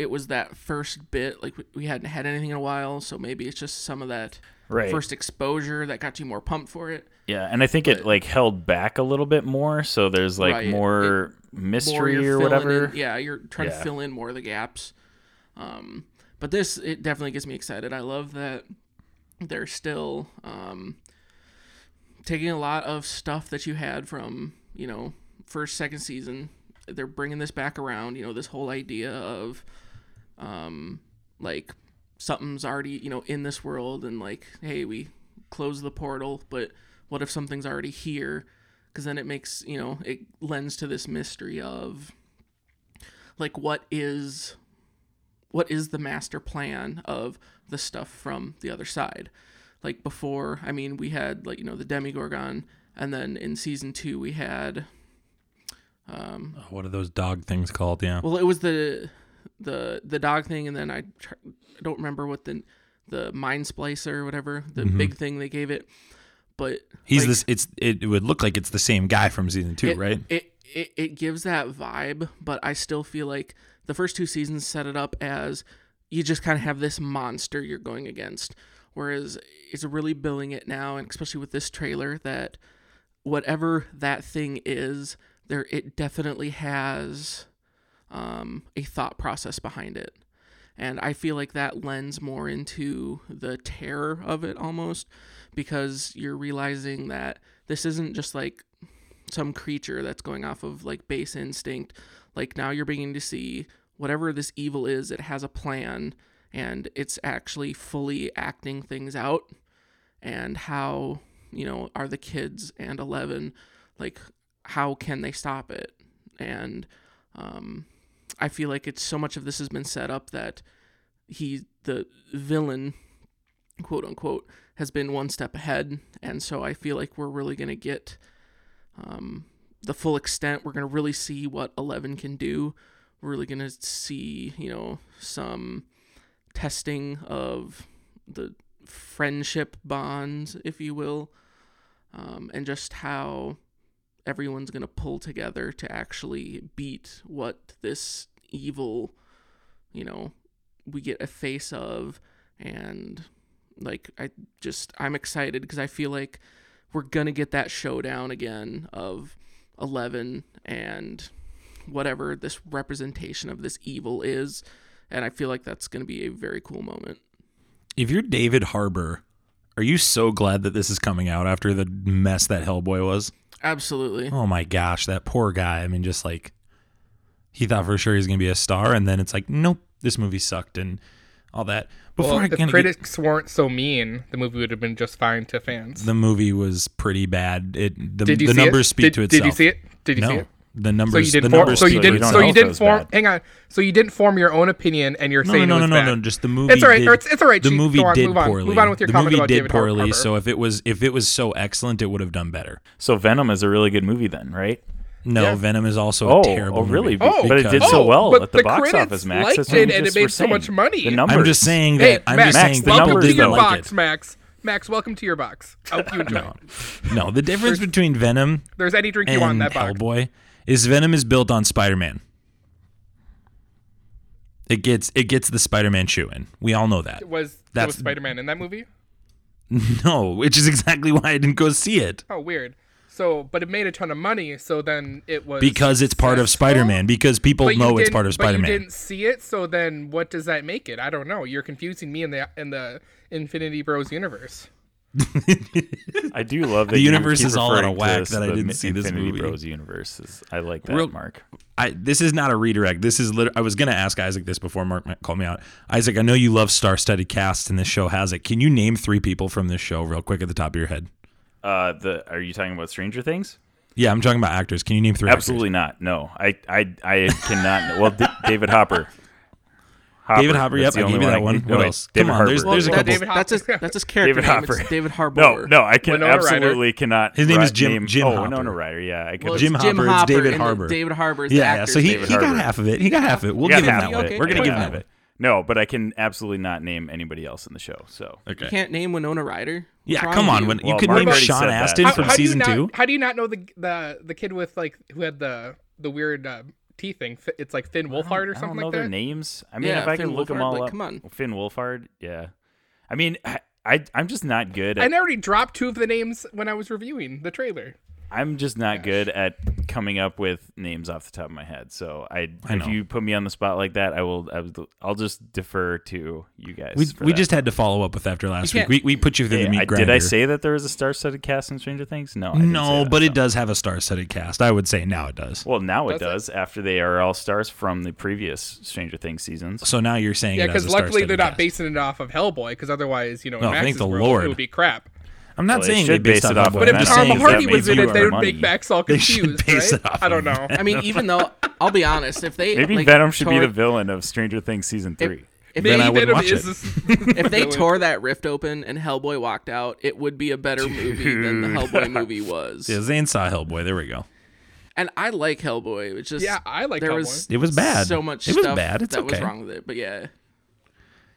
it was that first bit like we- hadn't had anything in a while, so maybe it's just some of that Right. first exposure that got you more pumped for it. Yeah, and I think it like held back a little bit more, so there's like Right. more More mystery you're or whatever. in- yeah, you're trying to fill in more of the gaps. Um, but this it definitely gets me excited. I love that they're still um, taking a lot of stuff that you had from you know first second season. They're bringing this back around. You know this whole idea of um, like something's already you know in this world and like hey we close the portal but what if something's already here because then it makes you know it lends to this mystery of like what is what is the master plan of the stuff from the other side like before i mean we had like you know the Demogorgon and then in season two we had um What are those dog things called? Yeah. well it was the the the dog thing and then i, tr- I don't remember what the the mind splicer or whatever the mm-hmm. big thing they gave it but He's like, this. It's. It, it would look like it's the same guy from season two, it, right? It, it it gives that vibe, but I still feel like the first two seasons set it up as you just kind of have this monster you're going against, whereas it's really billing it now, and especially with this trailer that whatever that thing is, there it definitely has um, a thought process behind it. And I feel like that lends more into the terror of it almost because you're realizing that this isn't just like some creature that's going off of like base instinct. Like now you're beginning to see whatever this evil is, it has a plan and it's actually fully acting things out. And how, you know, are the kids and 11, like, how can they stop it? And um, I feel like it's so much of this has been set up that he, the villain, quote unquote, has been one step ahead. And so I feel like we're really going to get um, the full extent. We're going to really see what 11 can do. We're really going to see, you know, some testing of the friendship bonds, if you will, um, and just how everyone's going to pull together to actually beat what this evil, you know, we get a face of. And like, I just, I'm excited because I feel like we're going to get that showdown again of 11 and whatever this representation of this evil is. And I feel like that's going to be a very cool moment. If you're David Harbour, are you so glad that this is coming out after the mess that Hellboy was? Absolutely. Oh my gosh, that poor guy. I mean, just like he thought for sure he's gonna be a star, and then it's like, nope, this movie sucked and all that. Before Well, I if kind of critics weren't so mean, the movie would have been just fine to fans. the movie was pretty bad. It the, did you the see numbers it? speak did, to itself. Did you see it? Did you no, see it? the So numbers. you the didn't form. So you didn't. So you didn't form. bad. Hang on. So you didn't form your own opinion, and you're No, saying no, it no, was no, no, bad. no. Just the movie. It's all right. Did, It's, it's all right. the Chief. movie Go on, did move on. poorly. Move on with your the comment movie about did David poorly. Harbour. So if it was if it was so excellent, it would have done better. So Venom is a really good movie then, right? No, Yeah. Venom is also Oh, a terrible. oh, really? movie Oh, but it did because- so Oh, well but at the, the box office, Max. liked it and it made were so much money. The numbers. I'm just saying Hey, that. I'm Max, just saying the welcome numbers to your don't like box, it. Max. Max, welcome to your box. I hope you enjoy No, no. The difference between Venom There's any drink you want in that box. Hellboy is Venom is built on Spider-Man. It gets it gets the Spider-Man shoe in. We all know that. Was That's- was Spider Man in that movie? [laughs] No, which is exactly why I didn't go see it. Oh, weird. So, but it made a ton of money. So then it was Because it's part of? Spider-Man. Because people know it's didn't- part of But you Spider-Man. didn't see it, so then what does that make it? I don't know. You're confusing me in the in the Infinity Bros universe. [laughs] I do love that The universe is all out of referring whack this, that I didn't Mi- see this Infinity movie. Bros universe. Is, I like that, Real- Mark. I this is not a redirect. This is lit- I was gonna ask Isaac this before Mark ma- called me out. Isaac, I know you love star-studded cast, and this show has it. Can you name three people from this show real quick at the top of your head? Uh, the are you talking about Stranger Things? Yeah, I'm talking about actors. Can you name three? actors? Absolutely not. No, I I I cannot. well, D- David Hopper. David Hopper. That's Yep, the I gave you that I one. can- What no, wait, else? David Come on, Harbour. there's- there's a couple- David That's his Hopper. [laughs] that's his character David name. Hopper. It's David Harbour. No, no, I can Winona Ryder. absolutely cannot. His name is Jim- name- Jim oh, Hopper. Winona Ryder. Yeah, I could. Well, it's Jim Jim Hopper, it's Hopper. David and Harbour. David Harbour is the Yeah, yeah. So he, name. he David got half of it. He got half of it. We'll got give him half that of one. it. We're gonna give him Yeah. that. No, but I can absolutely not name anybody else in the show. So Okay. You can't name Winona Ryder. What's Yeah, wrong come on. you? When you Well, could Mark name Sean said that. Astin How, from how season not, two. How do you not know the the the kid with like who had the the weird uh, teeth thing? It's like Finn Wolfhard or something I don't something know like their that. names. I mean, Yeah, if I Finn can look them all like, up. come on. Finn Wolfhard. Yeah. I mean, I, [sighs] I I'm just not good I at. already dropped two of the names when I was reviewing the trailer. I'm just not good at coming up with names off the top of my head. So I, I if you put me on the spot like that, I will. I will I'll just defer to you guys. We, we just had to follow up with after last week. We, we put you through Hey, the meat I, grinder. did I say that there was a star-studded cast in Stranger Things? No, I didn't say no? that, But so. it does have a star-studded cast. I would say now it does. Well, now it Does it? after they are all stars from the previous Stranger Things seasons. So now you're saying Yeah, it has because a luckily they're not cast. basing it off of Hellboy, because otherwise, you know, No, Max's thank the world, Lord. it would be crap. I'm not Well, saying they should based base it off off of But if I'm Tom Hardy was in it, they would money. make Max all They should confused, base right? it off I don't know. I mean, even though I'll be honest, if they Maybe like, Venom should be tore- the villain of Stranger Things season three. If Then they, I would Venom watch is it. this- [laughs] if they tore that rift open and Hellboy walked out, it would be a better movie than the Hellboy movie was. Yeah, Zayne saw Hellboy. There we go. And I like Hellboy. It's just Yeah, I like there Hellboy. was It was bad. So much It was stuff bad. It's that was wrong with it. But yeah,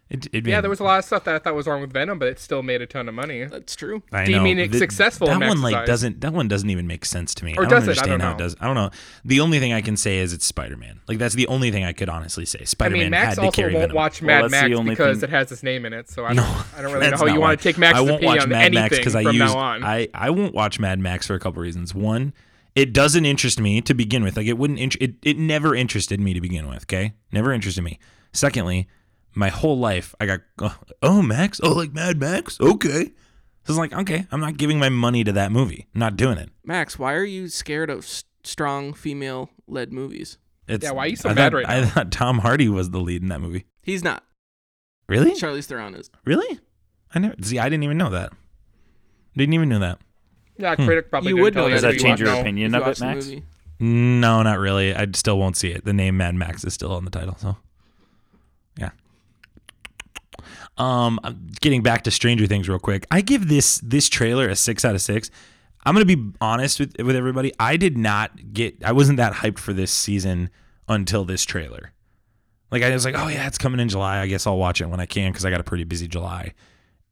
It, it yeah, there was a lot of stuff that I thought was wrong with Venom, but it still made a ton of money. that's true. I Do you know. mean it's The- successful That one like doesn't. That one doesn't even make sense to me. Or I don't does it? I understand don't how it know. does. I don't know. The only thing I can say is it's Spider-Man. Like that's the only thing I could honestly say. I Spider-Man mean, Max had to also carry won't Venom. watch Mad that's the Max because thing- it has his name in it. So I No, don't, I don't really know how you want to take Max's I won't watch on Mad Max anything I from use. I I won't watch Mad Max for a couple reasons. One, it doesn't interest me to begin with. Like it wouldn't. Int- it it never interested me to begin with. Okay, never interested me. Secondly, my whole life I got oh, [laughs] oh Max oh like Mad Max okay. So it's like okay, I'm not giving my money to that movie. I'm not doing it. Max, why are you scared of s- strong female-led movies? It's, Yeah, why are you so I mad thought, right I now? thought Tom Hardy was the lead in that movie. He's not. Really? Charlize Theron is. Really? I never see. I didn't even know that. Didn't even know that. yeah, hmm. critic probably You didn't would know you Does that that you change your know. opinion If you of it, Max? No, not really. I still won't see it. The name Mad Max is still on the title, so yeah. Um, getting back to Stranger Things real quick. I give this this trailer a six out of six. I'm gonna be honest with with everybody. I did not get. I wasn't that hyped for this season until this trailer. Like I was like, oh yeah, it's coming in July. I guess I'll watch it when I can because I got a pretty busy July.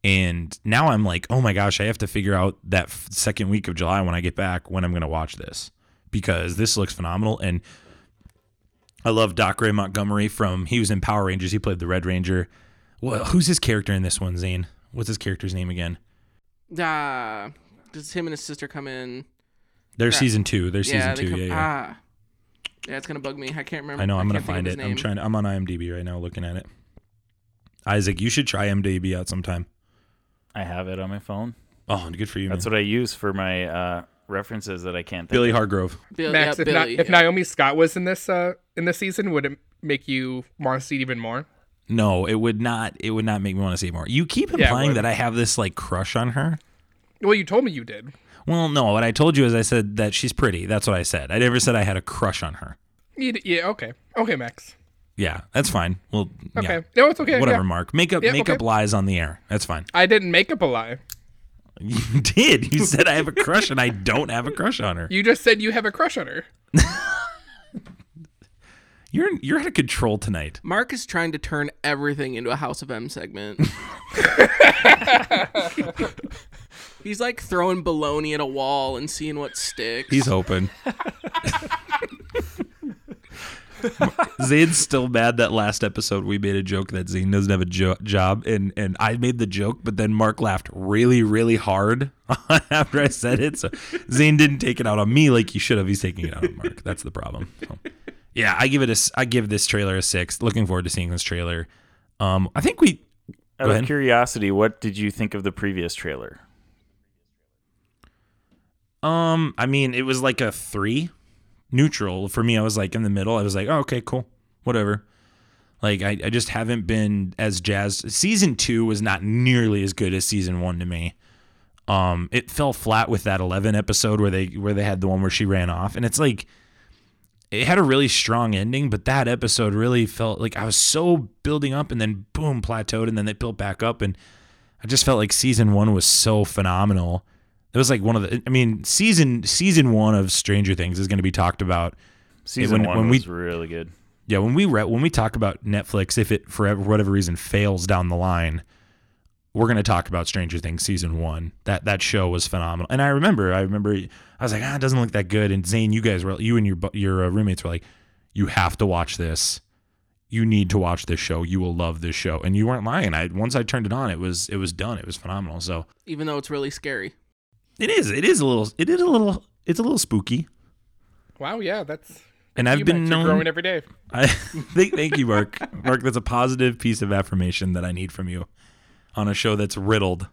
And now I'm like, oh my gosh, I have to figure out that f- second week of July when I get back when I'm to watch this because this looks phenomenal. And I love Dacre Montgomery from he was in Power Rangers. He played the Red Ranger. Well, who's his character in this one, Zayne? What's his character's name again? Ah, does him and his sister come in? They're Crap. season two. They're yeah, season they two. come, yeah, yeah. Ah, yeah, it's gonna bug me. I can't remember. I know. I'm gonna can't think of find his it. I'm trying. To, I'm on IMDb right now, looking at it. Isaac, you should try IMDb out sometime. I have it on my phone. Oh, good for you, That's man. what I use for my uh, references that I can't think Billy of. Hargrove. Bill, Max, yeah, if, Na- Billy. if. Naomi Scott was in this uh in this season, would it make you want to see it even more? No, it would not. It would not make me want to see more. You keep it implying would. that I have this like crush on her. Well, you told me you did. Well, no. What I told you is I said that she's pretty. That's what I said. I never said I had a crush on her. You d- Yeah. Okay. Okay, Max. Yeah, that's fine. Well, Okay. yeah. No, it's okay. Whatever, yeah. Mark. Make up Yeah, make okay. up lies on the air. That's fine. I didn't make up a lie. You [laughs] did. You said I have a crush and I don't have a crush on her. You just said you have a crush on her. [laughs] You're you're out of control tonight. Mark is trying to turn everything into a House of M segment. [laughs] [laughs] He's like throwing baloney at a wall and seeing what sticks. He's hoping. [laughs] Zayne's still mad that last episode we made a joke that Zayne doesn't have a jo- job, and and I made the joke, but then Mark laughed really really hard after I said it. So Zayne didn't take it out on me like he should have. He's taking it out on Mark. That's the problem. So, yeah, I give it a I give this trailer a six. Looking forward to seeing this trailer. Um, I think we Out of curiosity, what did you think of the previous trailer? Um, I mean, it was like a three, neutral for me. I was like in the middle. I was like, oh, okay, cool, whatever. Like I, I just haven't been as jazzed. Season two was not nearly as good as season one to me. Um, it fell flat with that eleven episode where they where they had the one where she ran off, and it's like it had a really strong ending, but that episode really felt like I was so building up and then boom plateaued and then they built back up and I just felt like season one was so phenomenal. It was like one of the I mean, season season one of Stranger Things is gonna be talked about. Season when- one when we- was really good. Yeah, when we re- when we talk about Netflix, if it for whatever reason fails down the line, we're gonna talk about Stranger Things season one. That that show was phenomenal, and I remember, I remember, I was like, ah, it doesn't look that good. And Zayne, you guys were, you and your your uh, roommates were like, you have to watch this. You need to watch this show. You will love this show, and you weren't lying. I once I turned it on, it was it was done. It was phenomenal. So even though it's really scary. it is. It is a little. It is a little. It's a little spooky. Wow. Yeah. That's. And I've been. Known. growing every day. [laughs] I thank, thank you, Mark. Mark, that's a positive piece of affirmation that I need from you on a show that's riddled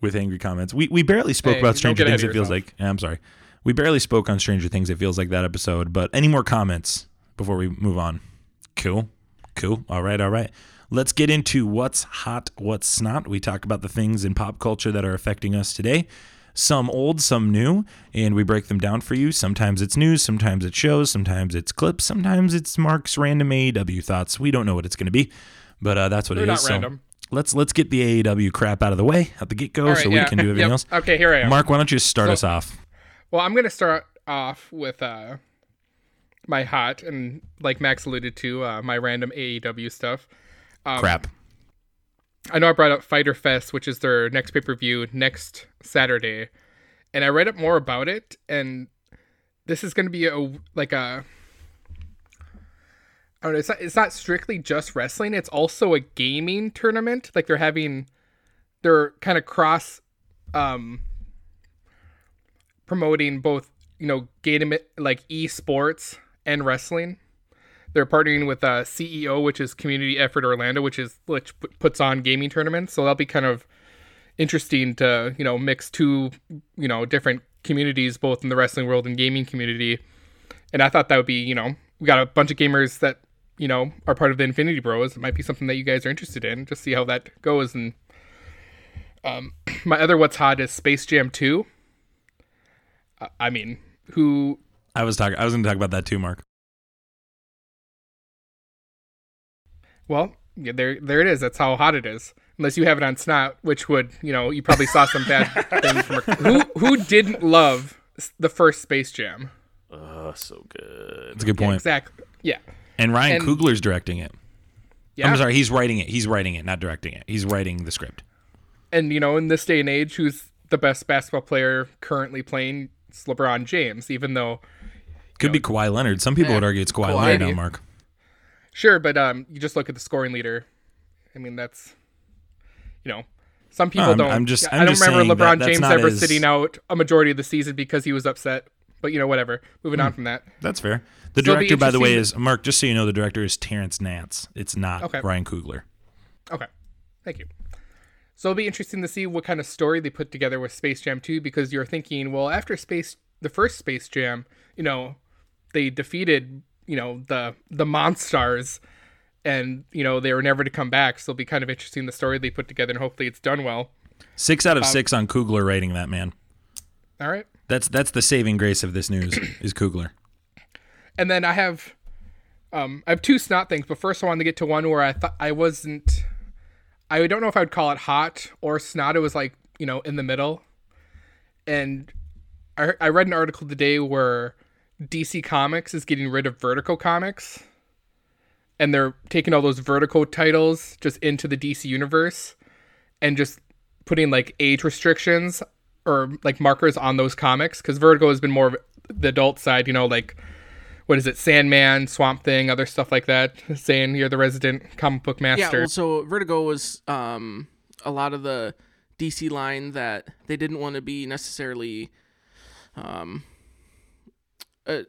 with angry comments. We we barely spoke Hey, about Stranger Things. It feels like yeah, I'm sorry. We barely spoke on Stranger Things. It feels like that episode. But any more comments before we move on? Cool, cool. All right, all right. Let's get into what's hot, what's not. We talk about the things in pop culture that are affecting us today. Some old, some new, and we break them down for you. Sometimes it's news, sometimes it's shows, sometimes it's clips, sometimes it's Mark's random AEW thoughts. We don't know what it's going to be, but uh, that's what They're it not is. So random. Let's let's get the AEW crap out of the way at the get go, All so right, we can do everything Yep. else. Okay. Here I am. Mark, why don't you start So- us off? Well, I'm gonna start off with uh my hot and like Max alluded to, uh, my random AEW stuff. Um, crap. I know I brought up Fyter Fest, which is their next pay per view next Saturday, and I read up more about it, and this is going to be a like a. I don't know. It's not. It's not strictly just wrestling. It's also a gaming tournament. Like they're having, they're kind of cross, um, promoting both you know game like esports and wrestling. They're partnering with uh, CEO, which is Community Effort Orlando, which is which puts on gaming tournaments. So that'll be kind of interesting to you know mix two you know different communities, both in the wrestling world and gaming community. And I thought that would be you know we got a bunch of gamers that you know are part of the Infinity Bros. It might be something that you guys are interested in. Just see how that goes. And um, [clears throat] my other what's hot is Space Jam Two. Uh, I mean, who I was talking. I was going to talk about that too, Mark. Well, yeah, there there it is. That's how hot it is. Unless you have it on Snot, which would, you know, you probably saw some bad [laughs] things from who who didn't love the first Space Jam. Oh, so good. That's a good Yeah, point. exactly. Yeah. And Ryan And- Coogler's directing it. Yeah. I'm sorry, he's writing it. He's writing it, not directing it. He's writing the script. and you know, in this day and age, who's the best basketball player currently playing? It's LeBron James, even though Could be Kawhi Leonard. Some people Yeah. would argue it's Kawhi, Kawhi. Leonard now, Mark. Sure, but um, you just look at the scoring leader. I mean, that's you know, some people I'm- don't. I'm just- I I'm don't just remember saying that LeBron James ever as- sitting out a majority of the season because he was upset. But you know, whatever. Moving Hmm. on from that. That's fair. The So director, by the way, is Mark. Just so you know, the director is Terrence Nance. It's not Okay. Ryan Coogler. Okay, thank you. So it'll be interesting to see what kind of story they put together with Space Jam 2 because you're thinking, well, after Space, the first Space Jam, you know, they defeated, you know, the the Monstars, and you know they were never to come back. So it'll be kind of interesting the story they put together, and hopefully it's done well. Six Um, out of six on Coogler rating that man. All right. That's that's the saving grace of this news is Coogler. And then I have um I have two snot things, but first I wanted to get to one where I thought I wasn't I don't know if I would call it hot or snot. It was like, you know, in the middle. And I I read an article today where DC Comics is getting rid of Vertigo Comics. And they're taking all those Vertigo titles just into the DC universe and just putting like age restrictions or like markers on those comics because Vertigo has been more of the adult side, you know, like what is it, Sandman, Swamp Thing, other stuff like that, saying you're the resident comic book Yeah, master. well, so Vertigo was um, a lot of the DC line that they didn't want to be necessarily um, uh,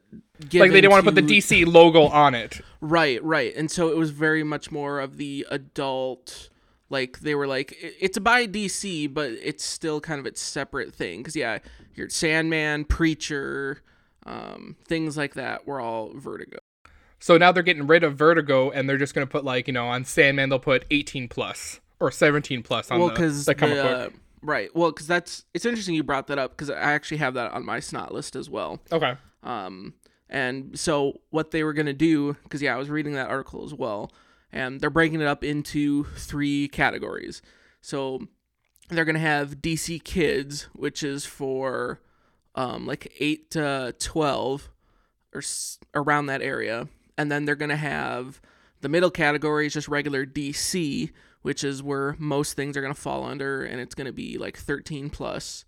like they didn't want to put the DC [laughs] logo on it. Right, right. And so it was very much more of the adult like they were like "I- it's by DC but it's still kind of its separate thing cuz yeah, your Sandman, Preacher, um, things like that were all Vertigo. So now they're getting rid of Vertigo and they're just going to put like, you know, on Sandman they'll put 18 plus or 17 plus on well the, the comic the, book. right. Well, cuz that's it's interesting you brought that up cuz I actually have that on my snot list as well. Okay. Um, and so what they were gonna do, because yeah, I was reading that article as well, and they're breaking it up into three categories. So they're gonna have DC Kids, which is for um, like eight to twelve, or s- around that area, and then they're gonna have the middle category is just regular DC, which is where most things are gonna fall under, and it's gonna be like thirteen plus.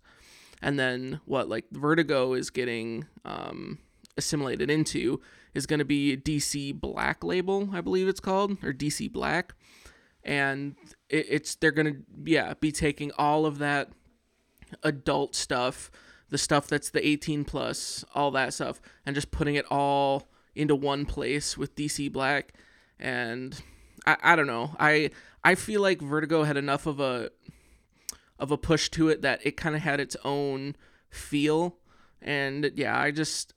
And then what like Vertigo is getting um, assimilated into is going to be DC Black Label, I believe it's called, or DC Black, and it, it's they're going to yeah be taking all of that adult stuff, the stuff that's the 18 plus, all that stuff, and just putting it all into one place with DC Black, and I, I don't know. I I feel like Vertigo had enough of a of a push to it that it kind of had its own feel. And yeah i just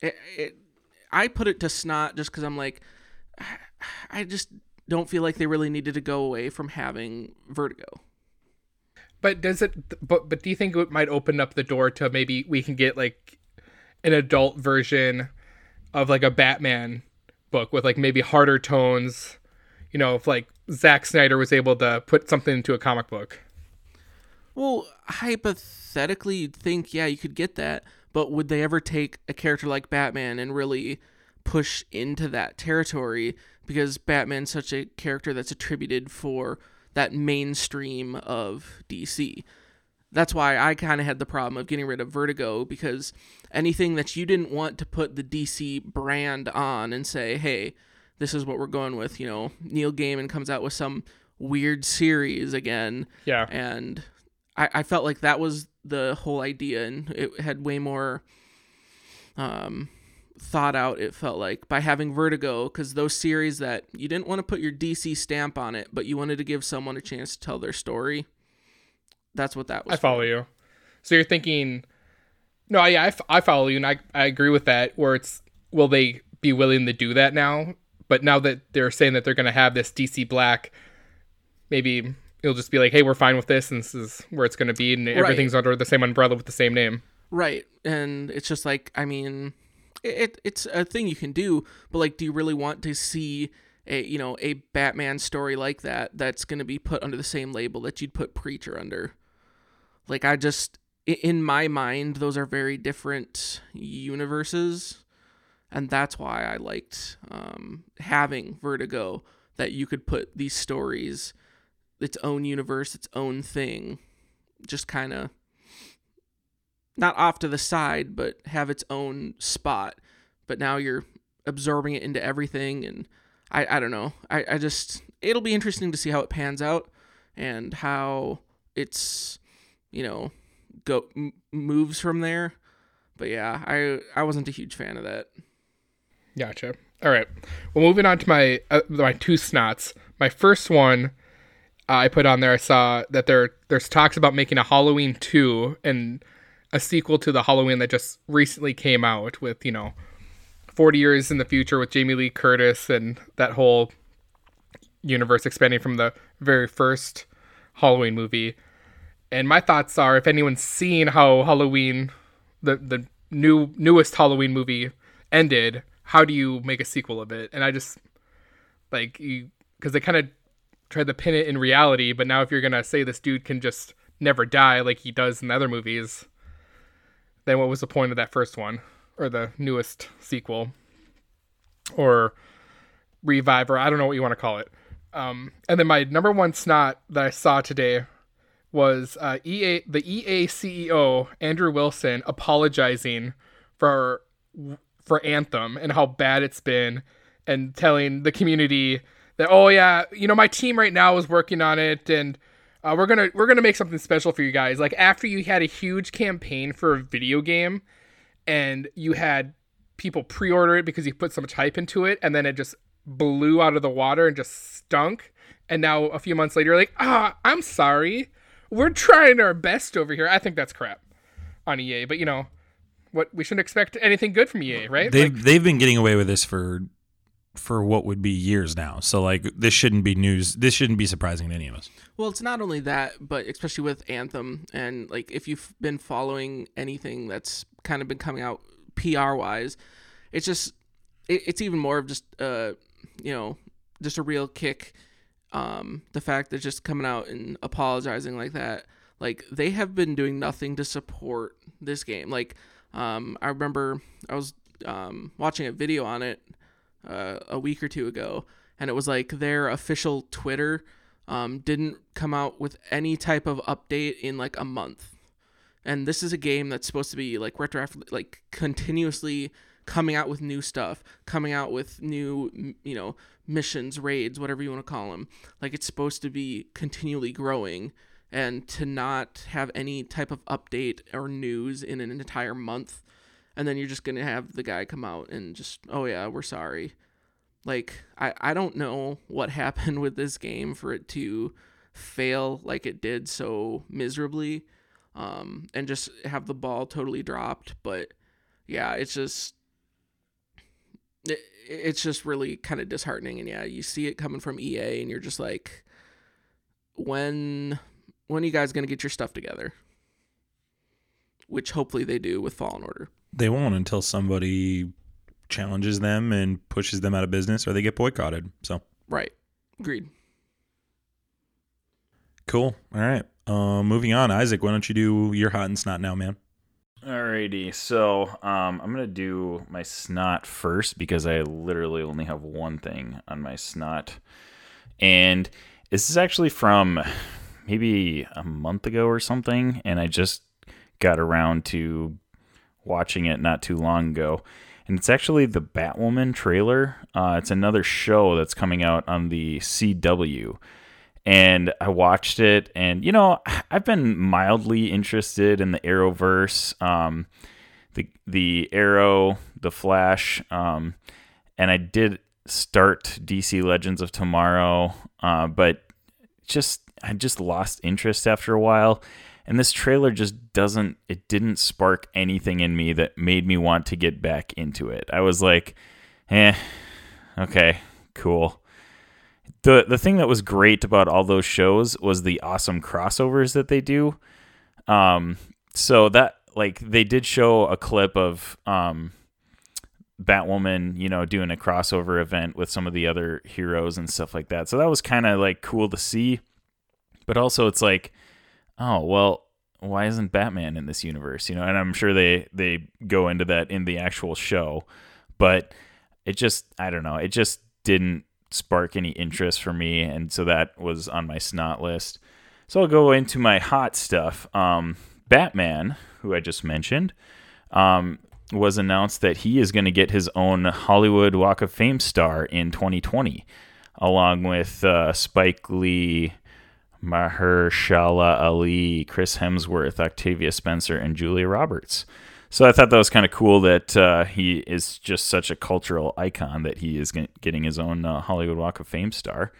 it, it i put it to snot just because i'm like [sighs] i just don't feel like they really needed to go away from having vertigo But does it but but do you think it might open up the door to maybe we can get like an adult version of like a Batman book with like maybe harder tones, you know, if like Zack Snyder was able to put something into a comic book. well hypothetically you'd think yeah you could get that but would they ever take a character like batman and really push into that territory because batman's such a character that's attributed for that mainstream of dc that's why I kind of had the problem of getting rid of Vertigo because anything that you didn't want to put the DC brand on and say, hey, this is what we're going with, you know, Neil Gaiman comes out with some weird series again. Yeah. And I, I felt like that was the whole idea and it had way more um, thought out, it felt like, by having Vertigo because those series that you didn't want to put your DC stamp on it, but you wanted to give someone a chance to tell their story. That's what that was. I follow you. So you're thinking, no, yeah, I, f- I follow you, and I, I agree with that. Where it's, will they be willing to do that now? But now that they're saying that they're going to have this DC Black, maybe it'll just be like, hey, we're fine with this, and this is where it's going to be, and everything's under the same umbrella with the same name. Right. And it's just like, I mean, it it's a thing you can do, but like do you really want to see a, you know, a Batman story like that that's going to be put under the same label that you'd put Preacher under? Like I just in my mind those are very different universes and that's why I liked um, having Vertigo that you could put these stories its own universe, its own thing, just kind of not off to the side, but have its own spot. But now you're absorbing it into everything, and I, I don't know. I, I just it'll be interesting to see how it pans out and how it's you know go m- moves from there. But yeah, I I wasn't a huge fan of that. Gotcha. All right. Well, moving on to my uh, my two snots. My first one uh, I put on there. I saw that there there's talks about making a Halloween two and a sequel to the Halloween that just recently came out with you know 40 years in the future with Jamie Lee Curtis and that whole universe expanding from the very first Halloween movie. And my thoughts are if anyone's seen how Halloween the the new newest Halloween movie ended, how do you make a sequel of it? And I just like you because they kind of tried to pin it in reality, but now if you're gonna say this dude can just never die like he does in the other movies, then what was the point of that first one or the newest sequel or revive or I don't know what you want to call it. Um, and then my number one snot that I saw today was uh, EA the EA CEO Andrew Wilson apologizing for for Anthem and how bad it's been, and telling the community that oh yeah, you know my team right now is working on it and. Uh, we're gonna we're gonna make something special for you guys. Like after you had a huge campaign for a video game, and you had people pre-order it because you put so much hype into it, and then it just blew out of the water and just stunk. And now a few months later, you're like, ah, I'm sorry. We're trying our best over here. I think that's crap on EA, but you know what? We shouldn't expect anything good from EA, right? They've Like, they've been getting away with this for for what would be years now. So like this shouldn't be news. This shouldn't be surprising to any of us. Well, it's not only that, but especially with Anthem and like if you've been following anything that's kind of been coming out PR wise, it's just it, it's even more of just uh you know just a real kick. Um, the fact that just coming out and apologizing like that, like they have been doing nothing to support this game. Like um, I remember I was um, watching a video on it uh, a week or two ago, and it was like their official Twitter um, didn't come out with any type of update in like a month. And this is a game that's supposed to be like retroactively, like continuously coming out with new stuff, coming out with new, you know, missions, raids, whatever you want to call them. Like it's supposed to be continually growing. And to not have any type of update or news in an entire month, and then you're just gonna have the guy come out and just, oh yeah, we're sorry. Like I, I don't know what [laughs] happened with this game for it to fail like it did so miserably um, and just have the ball totally dropped. But yeah, it's just it, it's just really kind of disheartening. And yeah, you see it coming from EA, and you're just like, when when are you guys gonna get your stuff together? Which hopefully they do with Fallen Order. They won't until somebody challenges them and pushes them out of business or they get boycotted. So Right. Agreed. cool. All right. Uh, moving on, Isaac. Why don't you do your hot and snot now, man? Alrighty, so um, I'm gonna do my snot first because I literally only have one thing on my snot, and this is actually from maybe a month ago or something, and I just got around to watching it not too long ago, and it's actually the Batwoman trailer. Uh, it's another show that's coming out on the CW and I watched it, and you know, I've been mildly interested in the Arrowverse, um, the the Arrow, the Flash, um, and I did start DC Legends of Tomorrow, uh, but just I just lost interest after a while, and this trailer just doesn't it didn't spark anything in me that made me want to get back into it. I was like, eh, okay, cool the the thing that was great about all those shows was the awesome crossovers that they do. Um, so that like they did show a clip of um, Batwoman, you know, doing a crossover event with some of the other heroes and stuff like that. So that was kind of like cool to see. But also, it's like, oh well, why isn't Batman in this universe? You know, and I'm sure they they go into that in the actual show, but it just I don't know, it just didn't spark any interest for me, and so that was on my snot list. So I'll go into my hot stuff. Um, Batman, who I just mentioned, um, was announced that he is going to get his own Hollywood Walk of Fame star in 2020, along with uh, Spike Lee, Mahershala Ali, Chris Hemsworth, Octavia Spencer, and Julia Roberts. So I thought that was kind of cool that uh, he is just such a cultural icon that he is getting his own uh, Hollywood Walk of Fame star.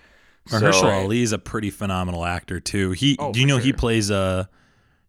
Mahershala So- Ali is a pretty phenomenal actor too. He, Oh, do you for know he sure. plays uh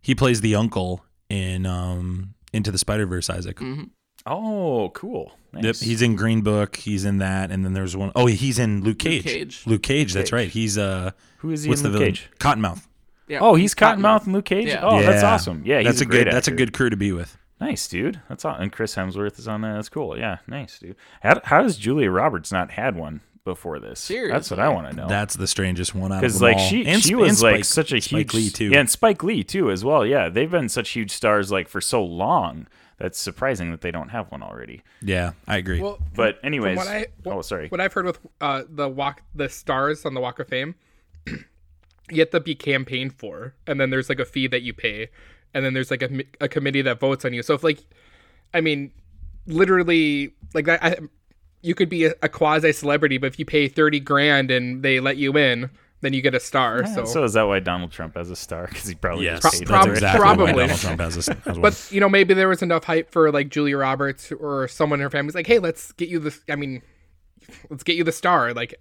he plays the uncle in um Into the Spider Verse. Isaac. hmm Oh, cool. Nice. Yep, he's in Green Book. He's in that, and then there's one oh he's in Luke Cage. Cage. Luke Cage. That's Cage. right. He's uh Who is he what's in the Luke villain? Cage? Cottonmouth. Yeah. Oh, he's Cottonmouth and Luke Cage. Yeah. Oh, that's awesome. Yeah, he's that's a, great good. That's a good crew to be with. Nice, dude. That's all. And Chris Hemsworth is on there. That's cool. Yeah, nice, dude. How, how does Julia Roberts not had one before this? That's what I want to know. That's the strangest one out of because them like all. she And she Sp- was and like Spike- such a Spike huge Lee too. Yeah, and Spike Lee too as well. Yeah, they've been such huge stars like for so long. That's surprising that they don't have one already. Yeah, I agree. Well, But anyways, what I what, oh sorry. what I've heard with uh, the walk the stars on the Walk of Fame, [clears throat] you have to be campaigned for, and then there's like a fee that you pay, and then there's like a, a committee that votes on you. So if like, I mean, literally like I, I you could be a, a quasi celebrity, but if you pay thirty grand and they let you in, then you get a star. Yeah, so. so is that why Donald Trump has a star? [laughs] Because he probably yes, just paid prob- that's exactly probably. why Donald Trump has a, has [laughs] one. but you know, maybe there was enough hype for like Julia Roberts or someone in her family's like, hey, let's get you the. I mean, let's get you the star. Like,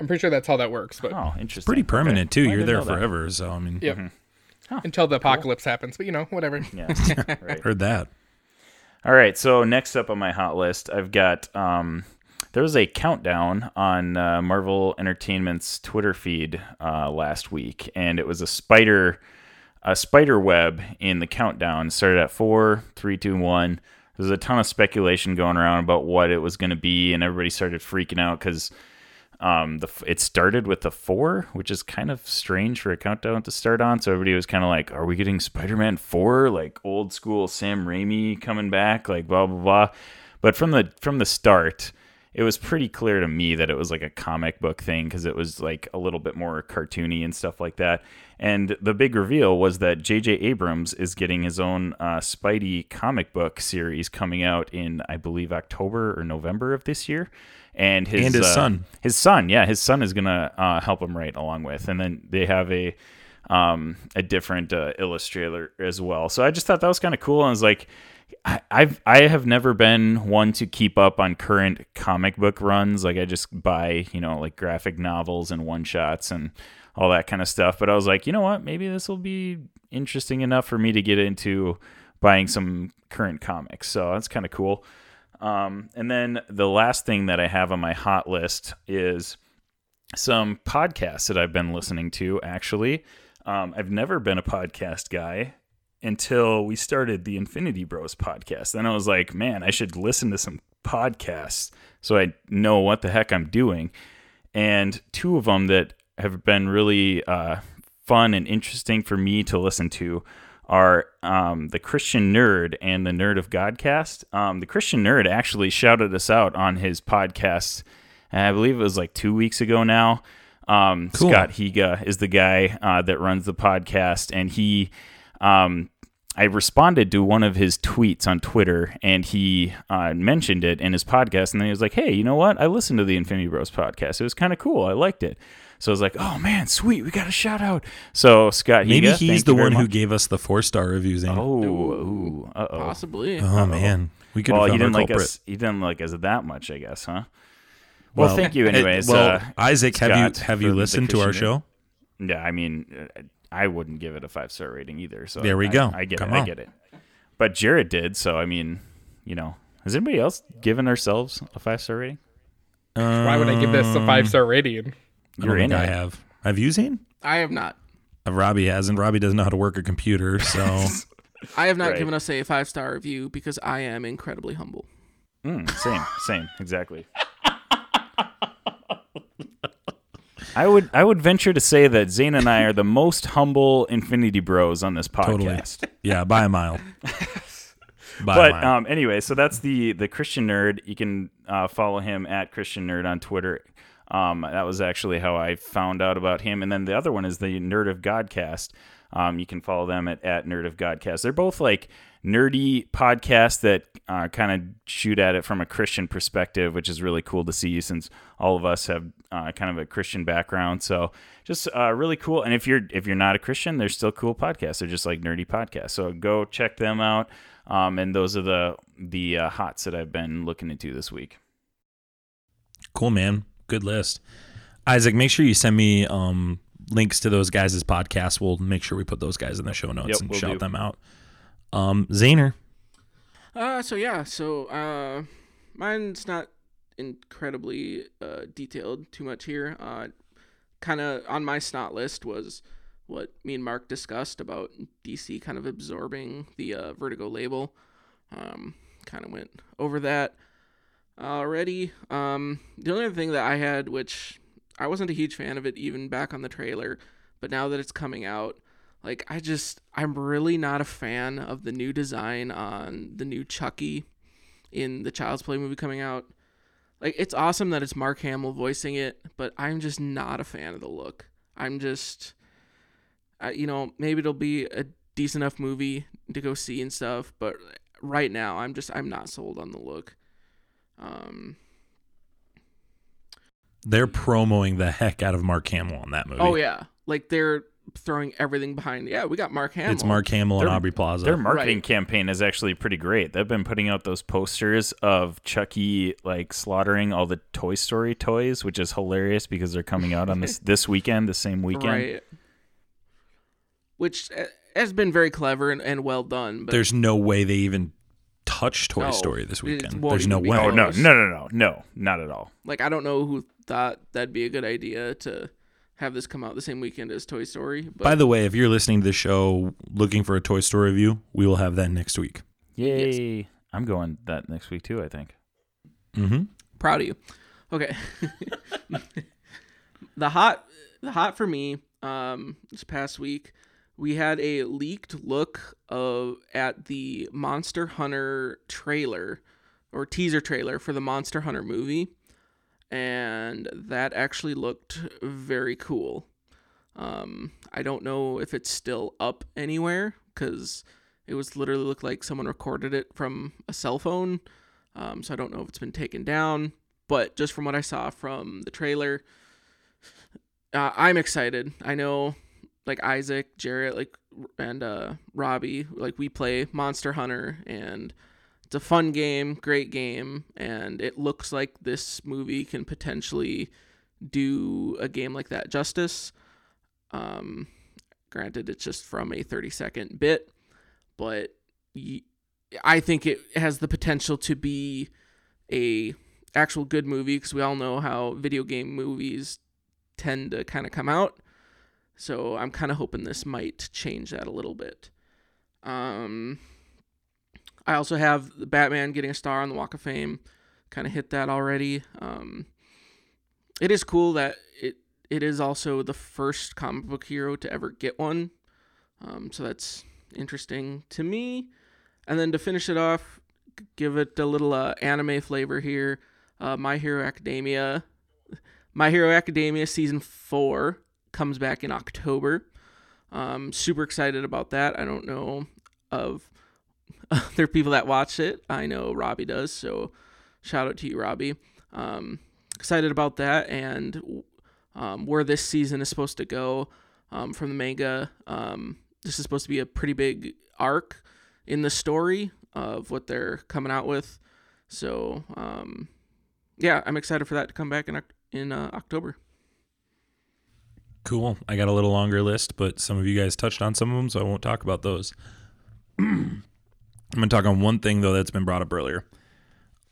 I'm pretty sure that's how that works. But Oh, interesting. pretty permanent Okay. too. I You're there know that. forever. So I mean, Yep. Mm-hmm. until the apocalypse happens. But you know, whatever. [laughs] Yeah, right. heard that. All right, so next up on my hot list, I've got um, there was a countdown on uh, Marvel Entertainment's Twitter feed uh, last week, and it was a spider a spider web in the countdown. It started at four, three, two, one. There was a ton of speculation going around about what it was going to be, and everybody started freaking out because um, the it started with the four, which is kind of strange for a countdown to start on. So everybody was kind of like, "Are we getting Spider-Man four, like old school Sam Raimi coming back, like blah blah blah?" But from the from the start, it was pretty clear to me that it was like a comic book thing because it was like a little bit more cartoony and stuff like that. And the big reveal was that J.J. Abrams is getting his own uh, Spidey comic book series coming out in, I believe, October or November of this year. And his, And his uh, son. his son, yeah, his son is gonna uh, help him write along with, and then they have a um, a different uh, illustrator as well. So I just thought that was kind of cool, and I was like, I, I've I have never been one to keep up on current comic book runs. Like I just buy you know like graphic novels and one shots and all that kind of stuff. But I was like, you know what, maybe this will be interesting enough for me to get into buying some current comics. So that's kind of cool. Um, and then the last thing that I have on my hot list is some podcasts that I've been listening to. Actually, um, I've never been a podcast guy until we started the Infinity Bros podcast. Then I was like, man, I should listen to some podcasts so I know what the heck I'm doing. And two of them that have been really uh, fun and interesting for me to listen to are um, the Christian Nerd and the Nerd of Godcast. Um, the Christian Nerd actually shouted us out on his podcast. and I believe it was like two weeks ago now. Um, Cool. Scott Higa is the guy uh, that runs the podcast, and he, um, I responded to one of his tweets on Twitter, and he uh, mentioned it in his podcast, and then he was like, "Hey, you know what? I listened to the Infinity Bros podcast. It was kind of cool. I liked it." So I was like, "Oh man, sweet! We got a shout out." So Scott, Maybe Higa, he's the you very one who gave us the four star reviews. Zayne. Oh, ooh, oh. Possibly. Oh, man, we could Well, have he didn't like us. He didn't like us that much, I guess, huh? Well, thank you, anyways. well, uh, Isaac, have you have you listened to our show? Yeah, I mean, uh, I wouldn't give it a five star rating either. So There we I- go. I, get Come it. I get it. But Jared did, so I mean, you know, has anybody else given ourselves a five star rating? Why would I give this a five star rating? I don't You're think in I it. have. Have you seen? I have not. Uh, Robbie hasn't. Robbie doesn't know how to work a computer, [laughs] so I have not Right. given us a five star review because I am incredibly humble. Mm, same, same, exactly. I would I would venture to say that Zayne and I are the most humble Infinity Bros on this totally. podcast. Yeah, by a mile. [laughs] By a but mile. um, anyway, so that's the the Christian nerd. You can uh, follow him at Christian Nerd on Twitter. Um, that was actually how I found out about him. And then the other one is the Nerd of Godcast. Um, you can follow them at, at Nerd of Godcast. They're both like nerdy podcasts that uh, kind of shoot at it from a Christian perspective, which is really cool to see since all of us have uh, kind of a Christian background. So just uh, really cool. And if you're if you're not a Christian, they're still cool podcasts. They're just like nerdy podcasts. So go check them out. Um, and those are the the uh, hots that I've been looking into this week. Cool, man. Good list. Isaac, make sure you send me um, links to those guys' podcasts. We'll make sure we put those guys in the show notes Yep, and will shout do. them out. Um, Uh, so yeah, so uh, mine's not incredibly uh, detailed too much here. Uh, kind of on my snot list was what me and Mark discussed about DC kind of absorbing the uh, Vertigo label. Um, kind of went over that already. Um, the only other thing that I had, which I wasn't a huge fan of it even back on the trailer, but now that it's coming out, like I just I'm really not a fan of the new design on the new Chucky in the Child's Play movie coming out. Like it's awesome that it's Mark Hamill voicing it, but I'm just not a fan of the look. I'm just I, you know, maybe it'll be a decent enough movie to go see and stuff, but right now I'm just I'm not sold on the look. Um they're promoting the heck out of Mark Hamill on that movie. oh yeah, like they're throwing everything behind. Yeah, we got Mark Hamill. It's Mark Hamill and Aubrey Plaza. Their marketing Right. campaign is actually pretty great. They've been putting out those posters of Chucky like slaughtering all the Toy Story toys, which is hilarious because they're coming out on this [laughs] this weekend, the same weekend. Right. Which uh, has been very clever and, and well done. But There's no way they even touch Toy No, Story this weekend. There's no even be way. Oh no, no, no, no, no, not at all. like I don't know who thought that'd be a good idea to have this come out the same weekend as Toy Story. But By the way, if you're listening to the show looking for a Toy Story review, we will have that next week. Yay! I'm going that next week too. I think. Mm-hmm. proud of you. Okay. [laughs] the hot the hot for me um this past week we had a leaked look of at the Monster Hunter trailer or teaser trailer for the Monster Hunter movie and that actually looked very cool. Um I don't know if it's still up anywhere cuz it was literally looked like someone recorded it from a cell phone. Um, so I don't know if it's been taken down, but just from what I saw from the trailer, uh, I'm excited. I know, like Isaac, Jarrett, like and uh, Robbie, like we play Monster Hunter, and it's a fun game, great game, and it looks like this movie can potentially do a game like that justice. Um, granted, it's just from a 30 second bit, but y- I think it has the potential to be a actual good movie because we all know how video game movies tend to kind of come out. So I'm kind of hoping this might change that a little bit. Um, I also have Batman getting a star on the Walk of Fame. Kind of hit that already. Um, it is cool that it it is also the first comic book hero to ever get one. Um, so that's interesting to me. And then to finish it off, give it a little uh, anime flavor here. Uh, My Hero Academia, My Hero Academia season four comes back in October. Um, super excited about that. I don't know of [laughs] other people that watch it. I know Robbie does, so shout out to you, Robbie. Um, excited about that and um, where this season is supposed to go um, from the manga. Um, this is supposed to be a pretty big arc in the story of what they're coming out with. So, um, yeah, I'm excited for that to come back in in uh, October. Cool. I got a little longer list, but some of you guys touched on some of them, so I won't talk about those. [clears throat] I'm going to talk on one thing though that's been brought up earlier.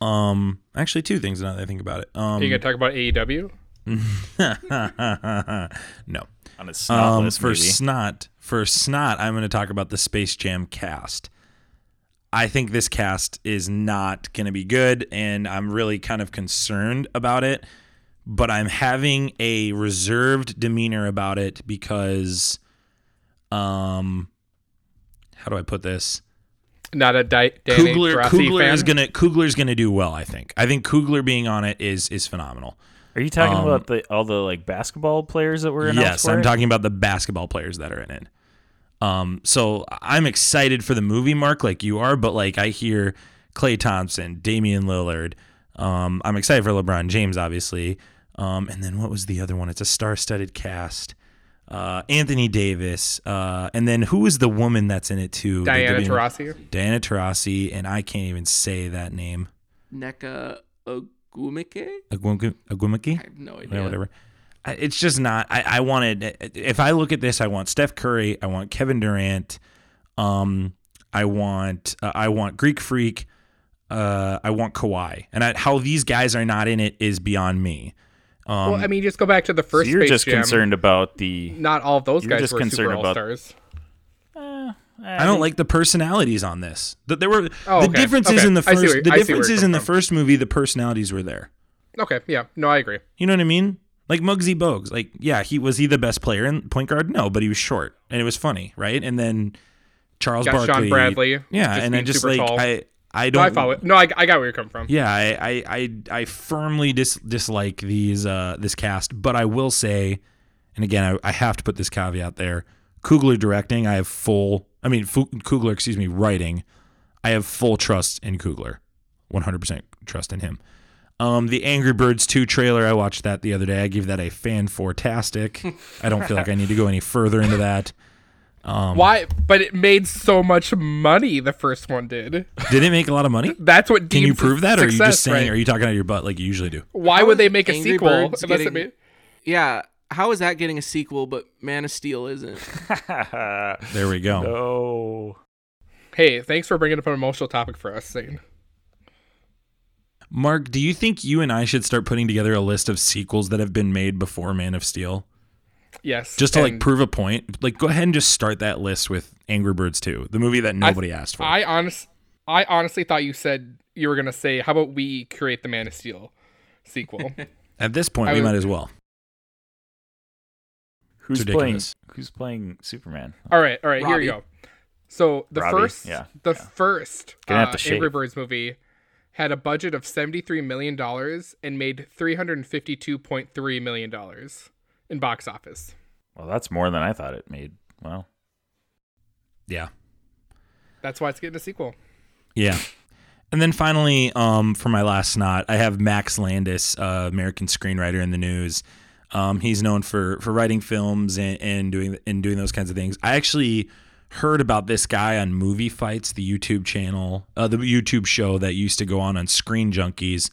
Um, actually, two things now that I think about it. Um, Are you gonna talk about AEW? [laughs] no. On a snot Um, list, for maybe. snot, for snot, I'm going to talk about the Space Jam cast. I think this cast is not going to be good, and I'm really kind of concerned about it. But I'm having a reserved demeanor about it because, um, how do I put this? Not a Di- Danny Coogler, Taurasi Coogler fan. is gonna Coogler's gonna do well. I think. I think Coogler being on it is is phenomenal. Are you talking Um, about the all the like basketball players that were announced Yes, for I'm it? talking about the basketball players that are in it. Um, so I'm excited for the movie, Mark, like you are, but like I hear Klay Thompson, Damian Lillard. Um, I'm excited for LeBron James, obviously. Um, and then what was the other one? It's a star-studded cast. Uh, Anthony Davis, uh, and then who is the woman that's in it too? Diana W- Taurasi. Diana Taurasi, and I can't even say that name. Neka Ogumike? Agwumke- Agwumike? I have no yeah, idea. whatever. I- It's just not. I, I wanted. If I look at this, I want Steph Curry. I want Kevin Durant. Um, I want. Uh, I want Greek Freak. Uh, I want Kawhi. And I, how these guys are not in it is beyond me. Um, well, I mean, just go back to the first. So first you're Space just Jam. concerned about the. Not all of those You're guys just were concerned super all about- stars. I don't like the personalities on this. That there were Oh, the okay. differences Okay. in the first. where- the I see differences in the from. first movie. The personalities were there. Okay, yeah, no, I agree. You know what I mean? Like Muggsy Bogues. Like, yeah, he was he the best player in point guard? No, but he was short and it was funny, right? And then Charles Got Sean Barkley. Bradley, Yeah, just and I being just like tall. I I don't I follow it. No, I, I got where you're coming from. Yeah, I I I, I firmly dis, dislike these uh this cast, but I will say, and again, I, I have to put this caveat there. Coogler directing, I have full. I mean, Coogler, excuse me, writing. I have full trust in Coogler, one hundred percent trust in him. Um, the Angry Birds 2 trailer, I watched that the other day. I gave that a fan fantastic. I don't feel like I need to go any further into that. Um, Why? But it made so much money. The first one did. Did it make a lot of money? That's what. Can you prove that, or are you just saying? right? Are you talking out of your butt like you usually do? Why How would they make a sequel Birds unless it getting- made? Yeah, how is that getting a sequel, but Man of Steel isn't? [laughs] There we go. no. Hey, thanks for bringing up an emotional topic for us, Zayne. Mark, do you think you and I should start putting together a list of sequels that have been made before Man of Steel? Yes, Just to like prove a point? Like go ahead and just start that list with Angry Birds 2, the movie that nobody asked for. I honest, I honestly thought you said you were gonna say, "How about we create the Man of Steel sequel?" [laughs] At this point, I we would- might as well. Who's It's playing? Who's playing Superman? all right, all right, here Robbie. you go. So the Robbie, first, yeah, the yeah. first Gonna have uh, to. Angry Birds movie had a budget of seventy-three million dollars and made three hundred and fifty-two point three million dollars in box office. Well, that's more than I thought it made. Well, Yeah. That's why it's getting a sequel. Yeah. And then finally, um, for my last snot, I have Max Landis, uh, American screenwriter in the news. Um, he's known for for writing films and, and doing and doing those kinds of things. I actually heard about this guy on Movie Fights, the YouTube channel, uh, the YouTube show that used to go on on Screen Junkies.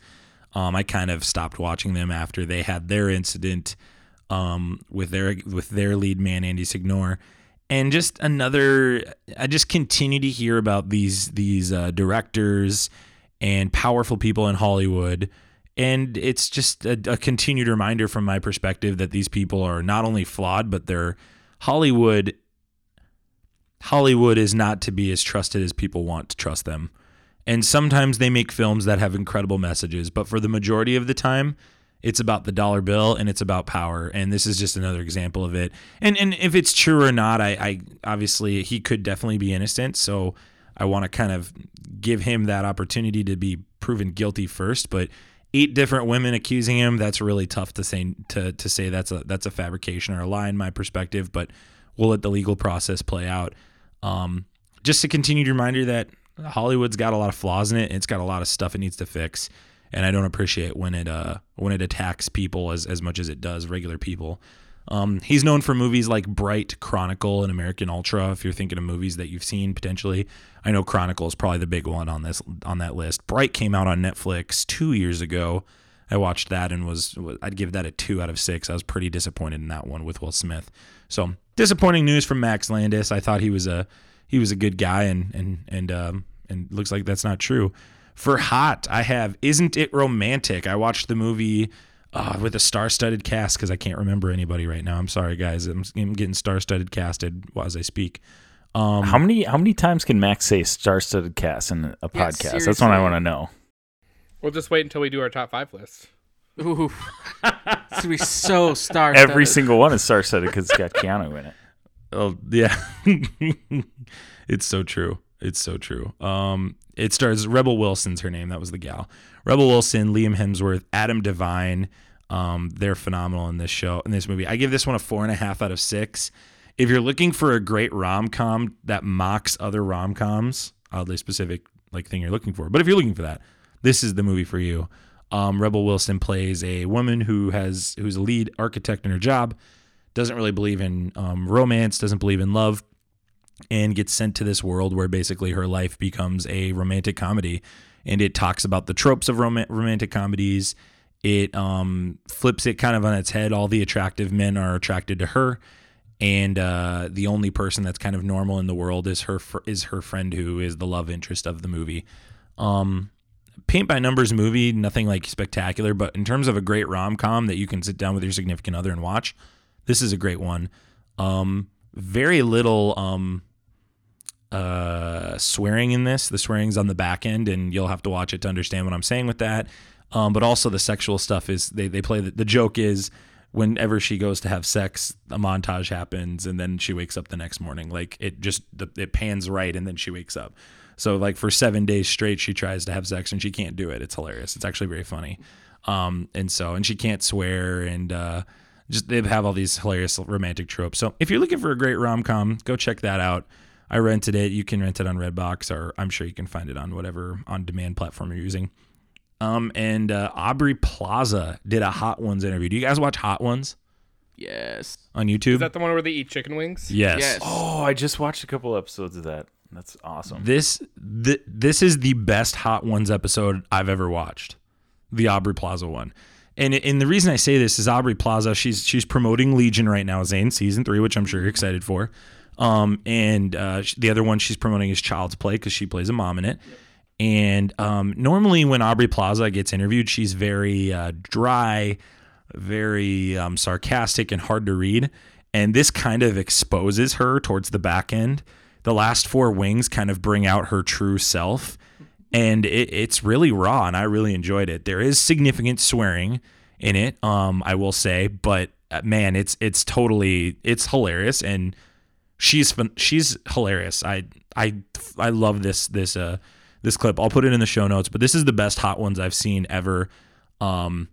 Um, I kind of stopped watching them after they had their incident um, with their with their lead man Andy Signore, and just another. I just continue to hear about these these uh, directors and powerful people in Hollywood, and it's just a, a continued reminder from my perspective that these people are not only flawed, but they're Hollywood. Hollywood is not to be as trusted as people want to trust them. And sometimes they make films that have incredible messages, but for the majority of the time, it's about the dollar bill and it's about power. And this is just another example of it. And and if it's true or not, I, I obviously he could definitely be innocent. So I want to kind of give him that opportunity to be proven guilty first. But eight different women accusing him, that's really tough to say to to say that's a that's a fabrication or a lie in my perspective. But we'll let the legal process play out. Um, just a continued reminder that Hollywood's got a lot of flaws in it. It's got a lot of stuff it needs to fix, and I don't appreciate when it uh when it attacks people as as much as it does regular people. Um, he's known for movies like Bright, Chronicle, and American Ultra. If you're thinking of movies that you've seen potentially, I know Chronicle is probably the big one on this on that list. Bright came out on Netflix two years ago. I watched that and was I'd give that a two out of six. I was pretty disappointed in that one with Will Smith. So disappointing news from Max Landis. I thought he was a he was a good guy and and and um and looks like that's not true. For hot, I have Isn't It Romantic? I watched the movie uh, with a star-studded cast because I can't remember anybody right now. I'm sorry, guys. I'm, I'm getting star-studded casted as I speak. Um, how many how many times can Max say star-studded cast in a Yeah, podcast? That's what I want to know. We'll just wait until we do our top five list. Ooh, it's gonna be so [laughs] star. Every single one is star-studded because it's got Keanu in it. Oh yeah, [laughs] it's so true. It's so true. Um, it stars Rebel Wilson's her name. That was the gal. Rebel Wilson, Liam Hemsworth, Adam Devine, Um, they're phenomenal in this show in this movie. I give this one a four and a half out of six. If you're looking for a great rom com that mocks other rom coms, oddly specific like thing you're looking for, but if you're looking for that, this is the movie for you. Um, Rebel Wilson plays a woman who has who's a lead architect in her job, doesn't really believe in um, romance, doesn't believe in love, and gets sent to this world where basically her life becomes a romantic comedy, and it talks about the tropes of rom- romantic comedies. It um, flips it kind of on its head. All the attractive men are attracted to her, and uh, the only person that's kind of normal in the world is her fr- is her friend who is the love interest of the movie. Um, paint by numbers movie, nothing like spectacular, but in terms of a great rom com that you can sit down with your significant other and watch, this is a great one. Um, very little um, uh, swearing in this. The swearing's on the back end, and you'll have to watch it to understand what I'm saying with that. Um, but also the sexual stuff is they they play the, the joke is whenever she goes to have sex, a montage happens, and then she wakes up the next morning. Like it just it pans right, and then she wakes up. So like for seven days straight, she tries to have sex and she can't do it. It's hilarious. It's actually very funny. Um, and so and she can't swear and uh, just they have all these hilarious romantic tropes. So if you're looking for a great rom com, go check that out. I rented it. You can rent it on Redbox, or I'm sure you can find it on whatever on demand platform you're using. Um, and uh, Aubrey Plaza did a Hot Ones interview. Do you guys watch Hot Ones Yes. on YouTube? Is that the one where they eat chicken wings? yes. Yes. Oh, I just watched a couple episodes of that. That's awesome. This th- this is the best Hot Ones episode I've ever watched. The Aubrey Plaza one. And and the reason I say this is Aubrey Plaza, she's she's promoting Legion right now, Zayne, season three, which I'm sure you're excited for. Um, and uh, the other one she's promoting is Child's Play because she plays a mom in it. And um, normally when Aubrey Plaza gets interviewed, she's very uh, dry, very um, sarcastic, and hard to read. And this kind of exposes her towards the back end. The last four wings kind of bring out her true self and it, it's really raw and i really enjoyed it. There is significant swearing in it um i will say but uh, man it's it's totally it's hilarious and she's she's hilarious. I i i love this this uh this clip. I'll put it in the show notes but this is the best hot ones i've seen ever. Um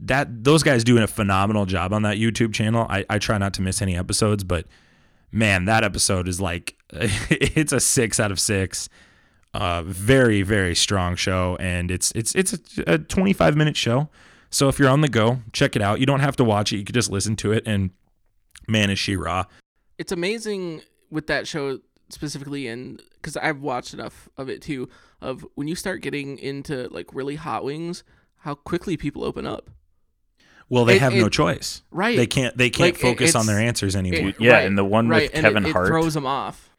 that those guys doing a phenomenal job on that youtube channel. I i try not to miss any episodes but man that episode is like [laughs] it's a six out of six uh, very very strong show, and it's it's it's a, a 25 minute show. So if you're on the go, check it out. You don't have to watch it; you could just listen to it. And man, is she raw! It's amazing with that show specifically, and because I've watched enough of it too, of when you start getting into like really hot wings, how quickly people open up. Well, they It- have no choice, Right. They can't they can't Like, focus on their answers anymore. It- Yeah, right, and the one with right, and Kevin it, it Hart. throws them off.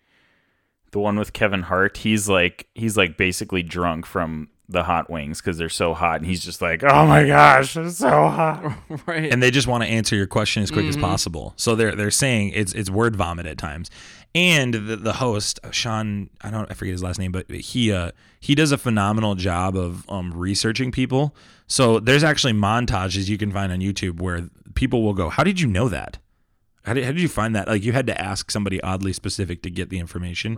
The one with Kevin Hart, he's like he's like basically drunk from the hot wings because they're so hot, and he's just like, oh my gosh, it's so hot. [laughs] right. and they just want to answer your question as quick Mm-hmm. as possible. So they're they're saying it's it's word vomit at times. And the, the host Sean, I don't I forget his last name, but he uh he does a phenomenal job of um researching people. So there's actually montages you can find on YouTube where people will go, "How did you know that? How did, how did you find that?" Like you had to ask somebody oddly specific to get the information.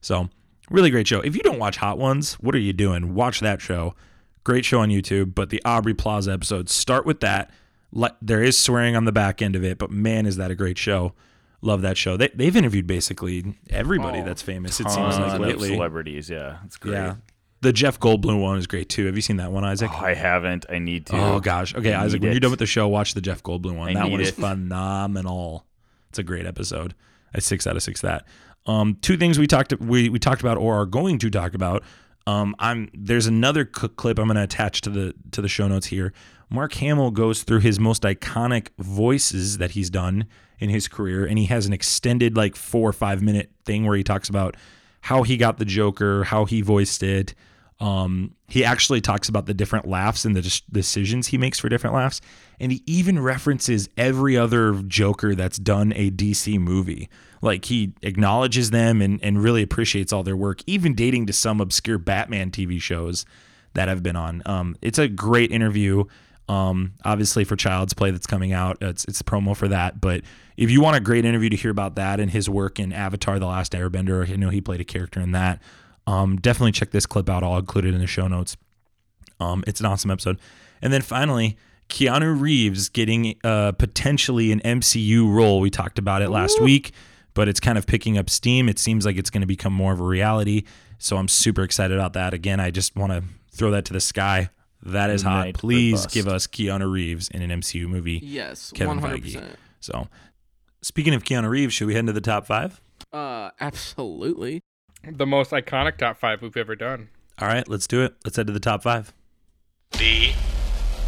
So really great show. If you don't watch Hot Ones, what are you doing? Watch that show. Great show on YouTube. But the Aubrey Plaza episode, start with that. Let, there is swearing on the back end of it, but man, is that a great show! Love that show. They, they've interviewed basically everybody oh, that's famous. It seems like lately. celebrities, yeah, it's great. Yeah, the Jeff Goldblum one is great too. Have you seen that one, Isaac? Oh, I haven't. I need to. Oh gosh. Okay, I Isaac, when you're done with the show, watch the Jeff Goldblum one. I that one is it. phenomenal. It's a great episode. A six out of six. That. Um, two things we talked we we talked about or are going to talk about. Um, I'm there's another clip I'm going to attach to the to the show notes here. Mark Hamill goes through his most iconic voices that he's done in his career, and he has an extended like four or five minute thing where he talks about how he got the Joker, how he voiced it. Um, he actually talks about the different laughs and the decisions he makes for different laughs, and he even references every other Joker that's done a DC movie. Like he acknowledges them and and really appreciates all their work, even dating to some obscure Batman TV shows that have been on. Um, it's a great interview. Um, obviously for Child's Play that's coming out, it's it's a promo for that. But if you want a great interview to hear about that and his work in Avatar: The Last Airbender, I know he played a character in that. Um, definitely check this clip out. I'll include it in the show notes. Um, it's an awesome episode. And then finally, Keanu Reeves getting uh, potentially an MCU role. We talked about it last week, but it's kind of picking up steam. It seems like it's going to become more of a reality. So I'm super excited about that. Again, I just want to throw that to the sky. That is hot. Please give us Keanu Reeves in an MCU movie. Yes, Kevin one hundred Feige. percent. So, speaking of Keanu Reeves, should we head into the top five? Uh, absolutely. The most iconic top five we've ever done. All right, let's do it. Let's head to the top five. The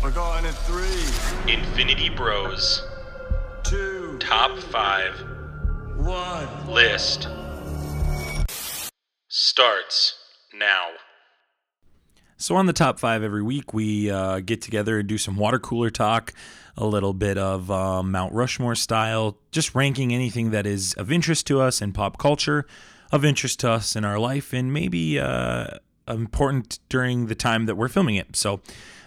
We're going in three, Infinity Bros two, top five one. list starts now. So, on the top five every week, we uh, get together and do some water cooler talk, a little bit of uh, Mount Rushmore style, just ranking anything that is of interest to us in pop culture, of interest to us in our life, and maybe uh, important during the time that we're filming it. So,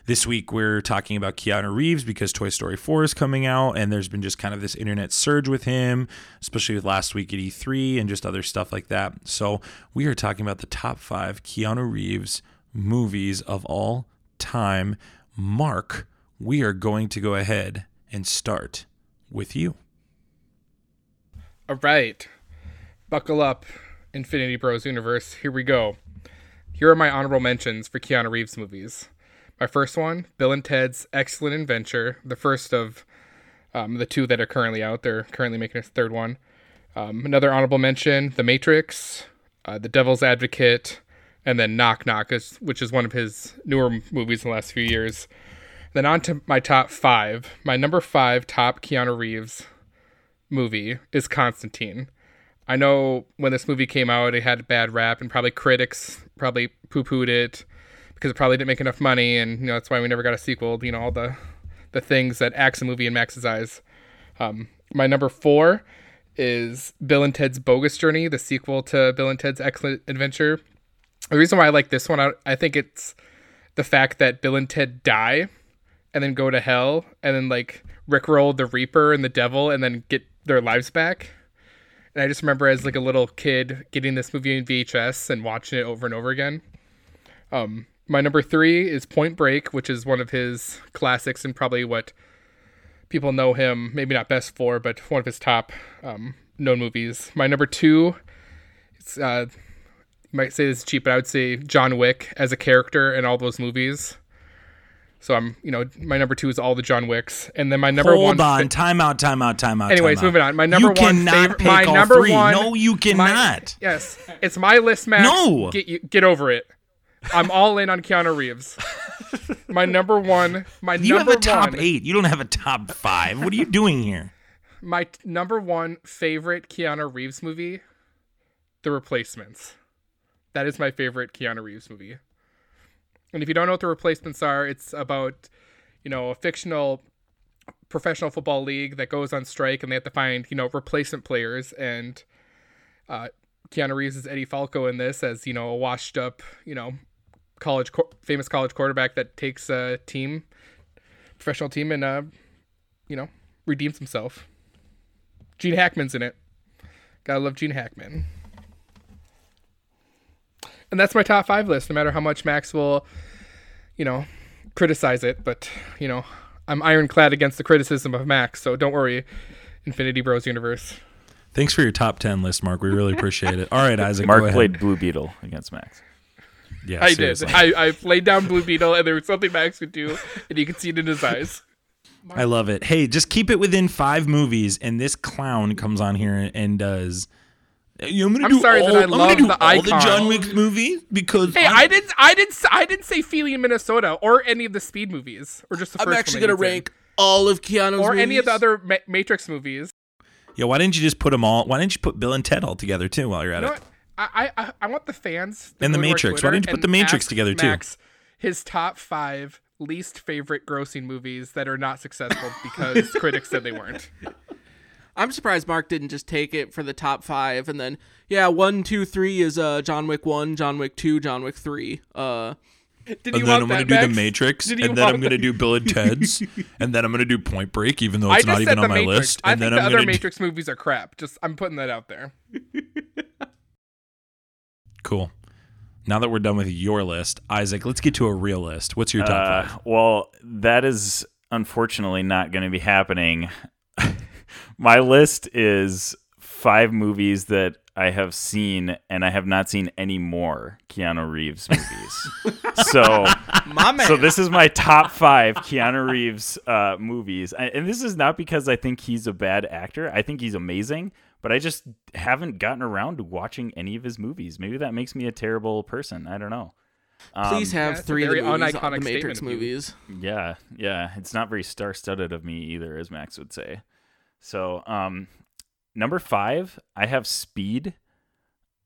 this week we're talking about Keanu Reeves because Toy Story 4 is coming out, and there's been just kind of this internet surge with him, especially with last week at E3 and just other stuff like that. So, we are talking about the top five Keanu Reeves movies of all time. Mark, we are going to go ahead and start with you. All right. Buckle up, Infinity Bros universe. Here we go. Here are my honorable mentions for Keanu Reeves movies. My first one, Bill and Ted's Excellent Adventure, the first of um, the two that are currently out. They're currently making a third one. Um, another honorable mention, The Matrix, uh, The Devil's Advocate, and then Knock Knock, which is one of his newer movies in the last few years. Then on to my top five. My number five top Keanu Reeves movie is Constantine. I know when this movie came out, it had a bad rap, and probably critics probably poo pooed it because it probably didn't make enough money, and you know that's why we never got a sequel. You know all the the things that acts a movie in Max's eyes. Um, my number four is Bill and Ted's Bogus Journey, the sequel to Bill and Ted's Excellent Adventure. The reason why I like this one, I, I think it's the fact that Bill and Ted die and then go to hell and then like rickroll the Reaper and the Devil and then get their lives back. And I just remember as like a little kid getting this movie in VHS and watching it over and over again. Um, my number three is Point Break, which is one of his classics and probably what people know him maybe not best for, but one of his top um, known movies. My number two, it's uh, you might say this is cheap, but I would say John Wick as a character in all those movies. So I'm, you know, my number two is all the John Wicks, and then my number Hold one. on, time out, time out, time out. Anyways, time out. moving on. My number you one cannot favorite- pick my all number three. one- no, you my- cannot. Yes, it's my list, Max. No. get you, get over it. I'm all in on Keanu Reeves. My number one, my you have a top one, eight. You don't have a top five. What are you doing here? my t- number one favorite Keanu Reeves movie, The Replacements. That is my favorite Keanu Reeves movie. And if you don't know what The Replacements are, it's about, you know, a fictional professional football league that goes on strike and they have to find, you know, replacement players. And uh, Keanu Reeves is Eddie Falco in this as, you know, a washed up, you know, college, famous college quarterback that takes a team, professional team, and, uh, you know, redeems himself. Gene Hackman's in it. Gotta love Gene Hackman. And that's my top five list, no matter how much Max will, you know, criticize it. But, you know, I'm ironclad against the criticism of Max, so don't worry, Infinity Bros Universe. Thanks for your top ten list, Mark. We really appreciate it. All right, Isaac. Mark go ahead. played Blue Beetle against Max. Yeah, I seriously. did. I, I laid down Blue Beetle, and there was something Max could do, and you could see it in his eyes. I love it. Hey, just keep it within five movies, and this clown comes on here and does. "Hey, I'm, gonna I'm do sorry that all, I I'm love do the all the. John Wick movies because Hey, I'm- I didn't, I didn't, I didn't say Feeling Minnesota or any of the Speed movies, or just the 1st I'm actually gonna rank all of Keanu's or any of the other Ma- Matrix movies. Yeah, why didn't you just put them all? Why didn't you put Bill and Ted all together too while you're at You know it? I, I I want the fans to And The go to our Matrix. Why Twitter didn't you put The Matrix ask together, too? Max his top five least favorite grossing movies that are not successful because [laughs] critics said they weren't. I'm surprised Mark didn't just take it for the top five and then yeah, one, two, three is uh John Wick one, John Wick two, John Wick three. Uh Did And you then want I'm gonna do The Matrix, Did and then I'm gonna do Bill and [laughs] Ted's, and then I'm gonna do Point Break, even though it's not even the on my Matrix. list. I And think then the I'm other gonna do- Matrix movies are crap. Just I'm putting that out there. [laughs] Cool. Now that we're done with your list, Isaac, let's get to a real list. What's your top Uh, five? well, that is unfortunately not going to be happening. My list is five movies that I have seen, and I have not seen any more Keanu Reeves movies. [laughs] so, My man. so this is my top five Keanu Reeves uh, movies, I- and this is not because I think he's a bad actor. I think he's amazing, but I just haven't gotten around to watching any of his movies. Maybe that makes me a terrible person. I don't know. Please have that's a three of the movies, on uniconic the Matrix statement of you. movies. Yeah, yeah. It's not very star studded of me either, as Max would say. So, um, number five, I have Speed,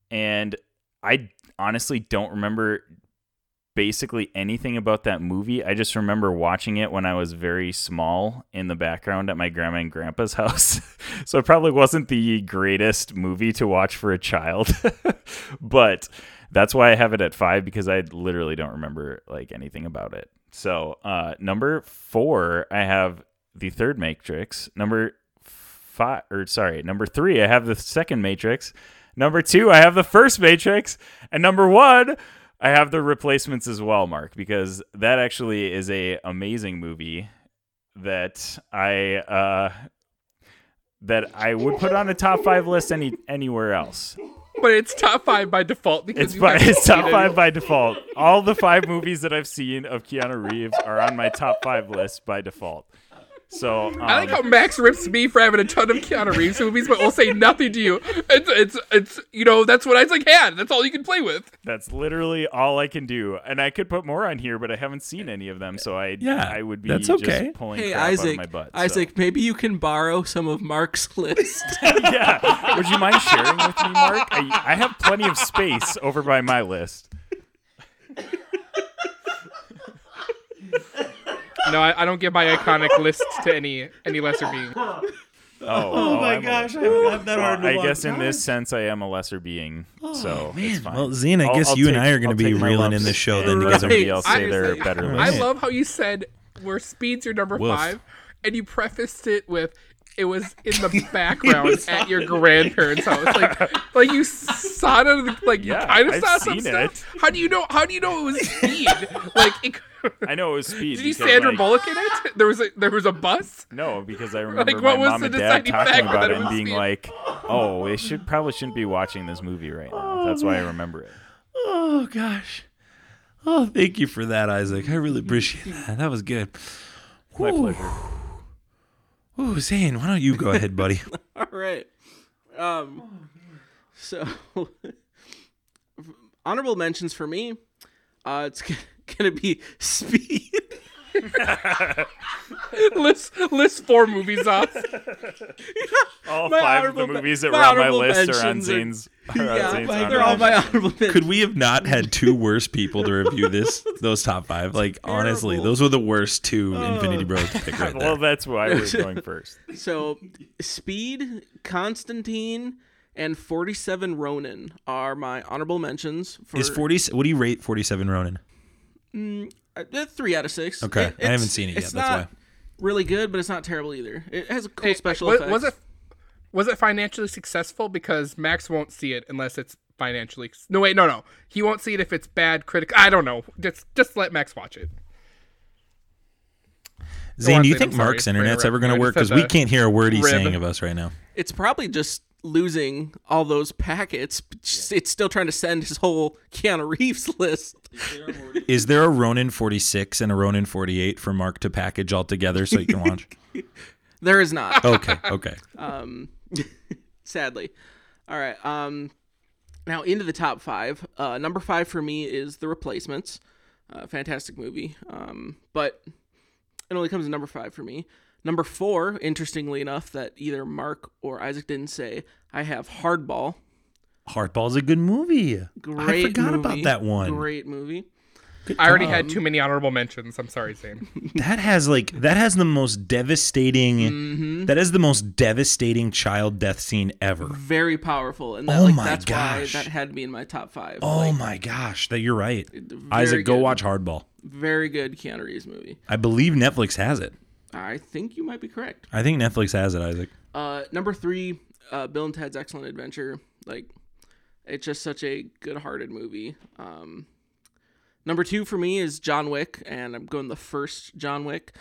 and I honestly don't remember basically anything about that movie. I just remember watching it when I was very small in the background at my grandma and grandpa's [laughs] house. so it probably wasn't the greatest movie to watch for a child, [laughs] but that's why I have it at five because I literally don't remember like anything about it. So uh, number four, I have the third Matrix. Number five, or sorry, number three, I have the second Matrix. Number two, I have the first Matrix, and number one, I have the replacements as well, Mark, because that actually is a amazing movie that I uh, that I would put on a top five list any anywhere else. But it's top five by default because It's you by, it's top five it. by default. All the five movies that I've seen of Keanu Reeves are on my top five list by default. So um, I like how Max rips me for having a ton of Keanu Reeves movies, but will say nothing to you. It's it's it's you know that's what Isaac had. That's all you can play with. that's literally all I can do, and I could put more on here, but I haven't seen any of them, so I Yeah, I would be that's just okay. pulling Hey crap out of Isaac, my butt. so. Isaac, maybe you can borrow some of Mark's [laughs] list. [laughs] yeah, would you mind sharing with me, Mark? I, I have plenty of space over by my list. [laughs] No, I, I don't give my iconic lists to any any lesser being. [laughs] Oh, oh, oh, oh, my I'm gosh, I haven't had that hard in a I long guess in this sense, I am a lesser being, oh, so it's fine. Well, Zayne, I I'll- guess I'll you and take- I are going to be reeling in this show and then to let get somebody else I- say their better Right. list. I love how you said where Speed's your number Woof. five, and you prefaced it with it was in the [laughs] background [laughs] at your grandparents' house. Like, [laughs] like you saw it, on the, like Yeah, you kind of I've saw some seen stuff. How do you know? How do you know it was Speed? like, it, I know it was speed. did you see because, Sandra like, Bullock in it? There was a there was a bus. No, because I remember what my was mom the and dad deciding talking factor about that it it and being speed? like, "Oh, they should probably shouldn't be watching this movie right now." That's why I oh. remember it. Oh gosh. Oh, thank you for that, Isaac. I really appreciate that. That was good. My Whew. pleasure. Ooh, Zayne, why don't you go ahead, buddy? [laughs] All right. Um. So, [laughs] honorable mentions for me. Uh, it's g- [laughs] gonna be Speed. list list four movies off. All My five of the honorable- movies that my were on my honorable list are on mentions are- Zayne's. Are on yeah, Zayne's they're all my honorable mentions. Could [laughs] we have not had two worse people to review this? [laughs] Those top five, like honestly, those were the worst two Infinity Bros to pick right [laughs] Well, there. that's why we're going first. So, Speed, Constantine, and 47 Ronin are my honorable mentions. For, Is forty? What do you rate forty-seven Ronin? uh, three out of six. Okay, I haven't seen it yet, it's that's not why. Really good, but it's not terrible either. It has a cool Hey, special was, effects. was it was it financially successful? Because Max won't see it unless it's financially. No, wait, no, no. He won't see it if it's bad critic. I don't know. Just just let Max watch it. Zayne, on, do you think I'm sorry Mark's internet's ever going to work? Because we can't hear a word he's rib. saying of us right now. It's probably just losing all those packets. but just- It's still trying to send his whole Keanu Reeves [laughs] list. Is there a Ronin 46 and a Ronin 48 for Mark to package all together so you can watch? [laughs] There is not. okay, okay. Um, [laughs] sadly. All right. Um, now into the top five. Uh, number five for me is The Replacements. Uh, fantastic movie. Um, but it only comes in number five for me. Number four, interestingly enough, that either Mark or Isaac didn't say, I have Hardball. Hardball's a good movie. Great I forgot movie. about that one. Great movie. I already had too many honorable mentions. I'm sorry, Zayne. [laughs] That has like that has the most devastating. Mm-hmm. that is the most devastating child death scene ever. Very powerful. And that, Oh like, my that's gosh. why that had to be in my top five. Oh Like, my gosh, that you're right. very Isaac, go watch Hardball. Very good Keanu Reeves movie. I believe Netflix has it. I think you might be correct. I think Netflix has it, Isaac. Uh, number three, uh, Bill and Ted's Excellent Adventure. Like, it's just such a good-hearted movie. Um, number two for me is John Wick, and I'm going the first John Wick.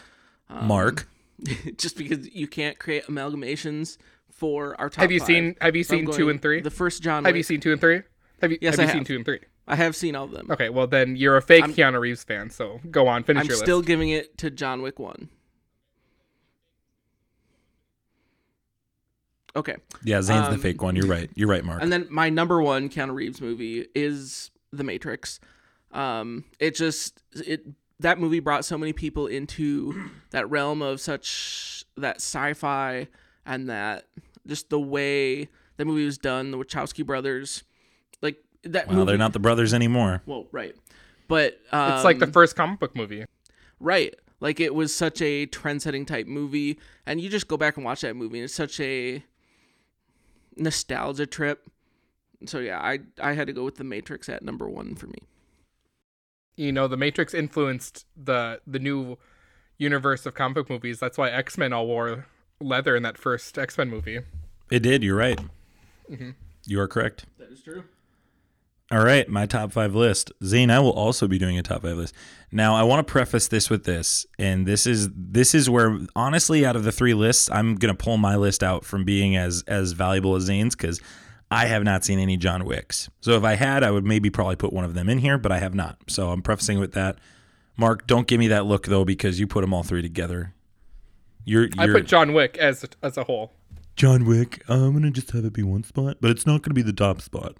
Mark. [laughs] just because you can't create amalgamations for our top. Have you five. seen Have you So seen two and three? The first John. Have you seen two and three? Have you? Yes, have I you seen two and three? I have seen all of them. Okay, well then you're a fake I'm- Keanu Reeves fan. So go on, finish I'm your still list. giving it to John Wick one. Okay. Yeah, Zayne's the Um, fake one. You're right. You're right, Mark. And then my number one Keanu Reeves movie is The Matrix. Um, it just it that movie brought so many people into [clears throat] that realm of such that sci-fi and that just the way the movie was done, the Wachowski brothers, like that well, movie. they're not the brothers anymore. Well, right, but um, it's like the first comic book movie. Right. Like it was such a trend-setting type movie, and you just go back and watch that movie, and it's such a nostalgia trip. So yeah, I I had to go with The Matrix at number one for me. You know, the Matrix influenced the the new universe of comic book movies. That's why X Men all wore leather in that first X Men movie. It did. You're right. Mm-hmm. You are correct. That is true. All right, my top five list. Zayne, I will also be doing a top five list. Now, I want to preface this with this, and this is this is where honestly, out of the three lists, I'm gonna pull my list out from being as as valuable as Zayne's because I have not seen any John Wicks. So if I had, I would maybe probably put one of them in here, but I have not. So I'm prefacing with that. Mark, don't give me that look though because you put them all three together. You're, I you're put John Wick as as a whole. John Wick. I'm gonna just have it be one spot, but it's not gonna be the top spot.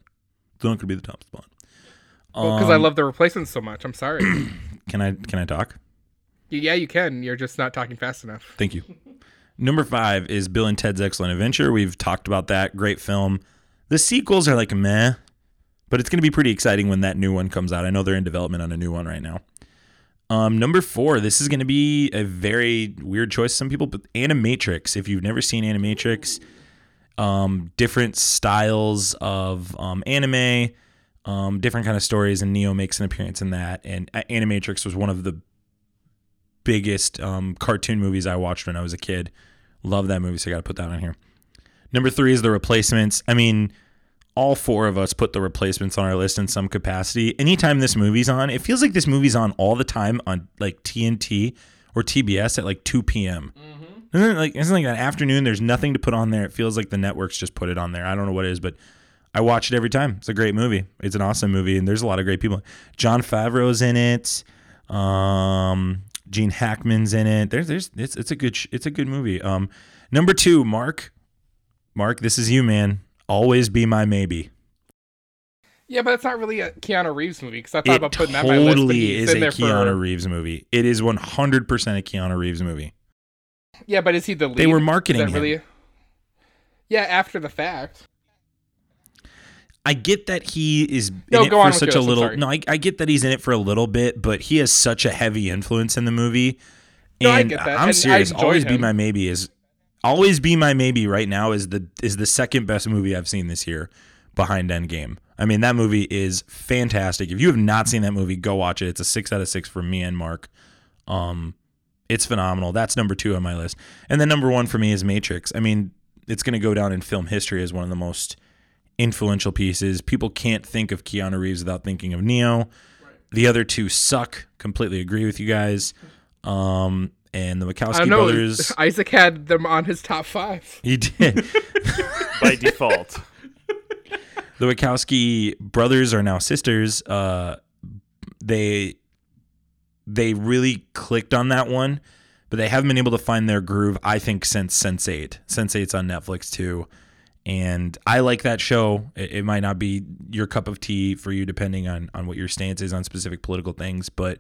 It's not gonna be the top spot. Because I Um, love the replacements so much. I'm sorry. [coughs] [coughs] Can I can I talk? yeah, you can. You're just not talking fast enough. Thank you. Number five is Bill and Ted's Excellent Adventure. We've talked about that. Great film. The sequels are like meh, but it's going to be pretty exciting when that new one comes out. I know they're in development on a new one right now. Um, number four, this is going to be a very weird choice. Some people, but Animatrix. If you've never seen Animatrix, um, different styles of um, anime, um, different kind of stories, and Neo makes an appearance in that. And Animatrix was one of the biggest um, cartoon movies I watched when I was a kid. Love that movie, so I got to put that on here. Number three is The Replacements. I mean, all four of us put The Replacements on our list in some capacity. Anytime this movie's on, it feels like this movie's on all the time on like TNT or TBS at like 2 p.m. Isn't it like isn't like that afternoon? There's nothing to put on there. It feels like the networks just put it on there. I don't know what it is, but I watch it every time. It's a great movie. It's an awesome movie, and there's a lot of great people. Jon Favreau's in it. Um, Gene Hackman's in it. There's, there's, it's, it's a good, sh- it's a good movie. Um, number two, Mark. Mark, this is you, man. Always be my maybe. Yeah, but it's not really a Keanu Reeves movie. Because I thought It about putting that on my list. totally is a Keanu for- Reeves movie. It is 100% a Keanu Reeves movie. Yeah, but is he the lead? They were marketing him. really? Yeah, after the fact. I get that he is in it for such a I'm little. No, I, I get that he's in it for a little bit, but he has such a heavy influence in the movie. No, I And get that, I'm I serious. enjoyed Always be my maybe is always be my maybe right now is the is the second best movie I've seen this year behind Endgame. I mean that movie is fantastic. If you have not seen that movie, go watch it. It's a six out of six for me and Mark. Um, it's phenomenal. That's number two on my list, and then number one for me is Matrix. I mean, it's going to go down in film history as one of the most influential pieces. People can't think of Keanu Reeves without thinking of Neo. The other two suck. Completely agree with you guys. Um, and the I Wachowski don't know. brothers. [laughs] Isaac had them on his top five. [laughs] He did. [laughs] by default. the Wachowski brothers are now sisters. Uh, they they really clicked on that one, but they haven't been able to find their groove. I think since Sense8. Sense Eight's on Netflix too, and I like that show. It, it might not be your cup of tea for you, depending on on what your stance is on specific political things, but.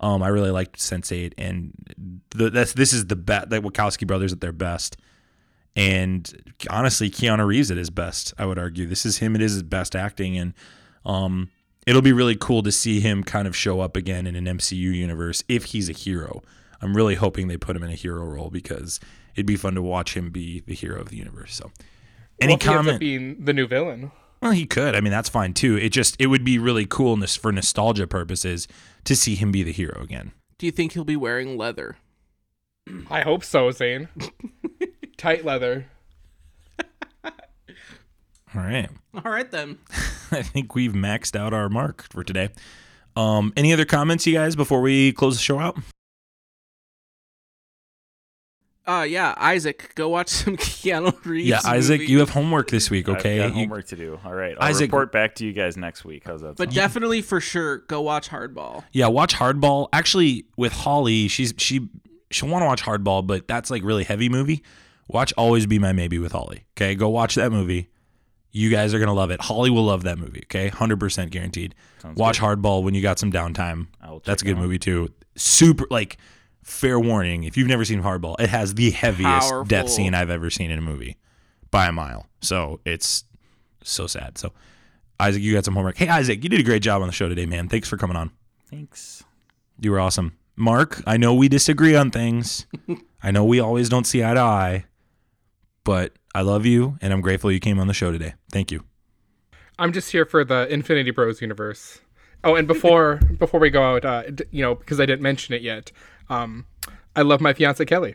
Um, I really liked Sense8, and the, that's this is the best. The Wachowski brothers at their best, and honestly, Keanu Reeves at his best. I would argue this is him It is his best acting, and um, it'll be really cool to see him kind of show up again in an MCU universe if he's a hero. I'm really hoping they put him in a hero role because it'd be fun to watch him be the hero of the universe. So, any Well, if he ends up comment? being the new villain. Well, he could. I mean, that's fine too. It just it would be really cool nos- for nostalgia purposes to see him be the hero again. Do you think he'll be wearing leather? I hope so, Zayne. [laughs] Tight leather. All right. All right then. [laughs] I think we've maxed out our mark for today. Um, any other comments, you guys, before we close the show out? Uh, yeah, Isaac, go watch [laughs] some Keanu Reeves. Yeah, Isaac, movie. you have homework this week, okay? I've got You- homework to do. All right, I'll Isaac- report back to you guys next week. How's that? But sound? definitely for sure, go watch Hardball. Yeah, watch Hardball. Actually, with Holly, she's she she'll want to watch Hardball, but that's like really heavy movie. Watch Always Be My Maybe with Holly. Okay, go watch that movie. You guys are gonna love it. Holly will love that movie. Okay, hundred percent guaranteed. watch Hardball when you got some downtime. I will check That's a good out. movie too. Super like. Fair warning: if you've never seen Hardball, it has the heaviest Powerful. death scene I've ever seen in a movie by a mile. So it's so sad. So Isaac, you got some homework. Hey Isaac, you did a great job on the show today, man. Thanks for coming on. Thanks. You were awesome. Mark, I know we disagree on things. [laughs] I know we always don't see eye to eye, but I love you and I'm grateful you came on the show today. Thank you. I'm just here for the Infinity Bros universe. Oh, and before [laughs] before we go out, uh, d- you know, because I didn't mention it yet, um, I love my fiance Kelly.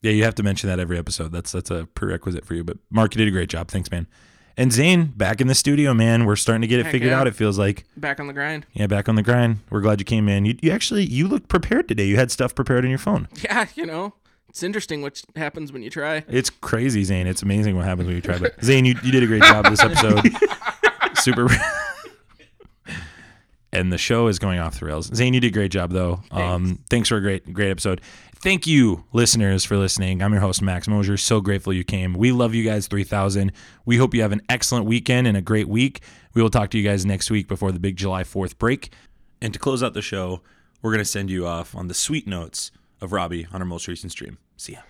Yeah, you have to mention that every episode. That's that's a prerequisite for you. But Mark, you did a great job. Thanks, man. And Zayne, back in the studio, man. We're starting to get it Heck figured yeah. out. It feels like. Back on the grind. Yeah, back on the grind. We're glad you came in. You, you actually you looked prepared today. You had stuff prepared on your phone. Yeah, [laughs] you know, it's interesting what happens when you try. It's crazy, Zayne. It's amazing what happens when you try. But Zayne, you, you did a great job this episode. [laughs] Super. [laughs] and the show is going off the rails. Zayne, you did a great job though. Um, thanks for a great great episode. Thank you, listeners, for listening. I'm your host, Max Mosier. So grateful you came. We love you guys, 3000. We hope you have an excellent weekend and a great week. We will talk to you guys next week before the big July 4th break. And to close out the show, we're going to send you off on the sweet notes of Robbie on our most recent stream. See ya.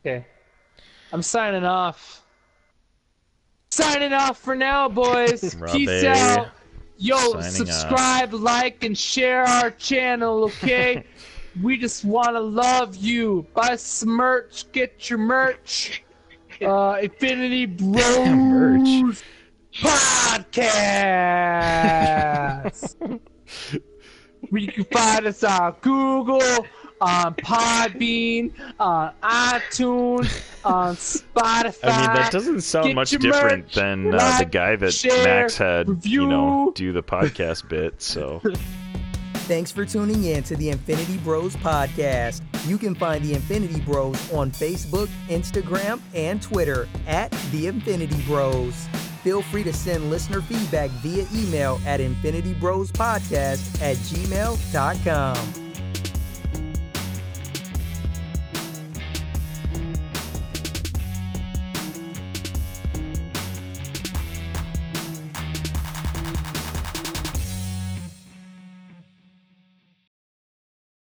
Okay. I'm signing off. Signing off for now, boys. [laughs] Peace out. Yo, subscribe, like, and share our channel, okay? [laughs] we just want to love you. Buy some merch. Get your merch. [laughs] Uh, Infinity Bros Podcast. [laughs] We can find us on Google, on Podbean, on iTunes, on Spotify. I mean, that doesn't sound Get much different merch, than uh, the guy that share, Max had, you know, do the podcast bit. So. [laughs] Thanks for tuning in to the Infinity Bros podcast. You can find the Infinity Bros on Facebook, Instagram, and Twitter at the Infinity Bros. Feel free to send listener feedback via email at infinitybrospodcast at gmail.com.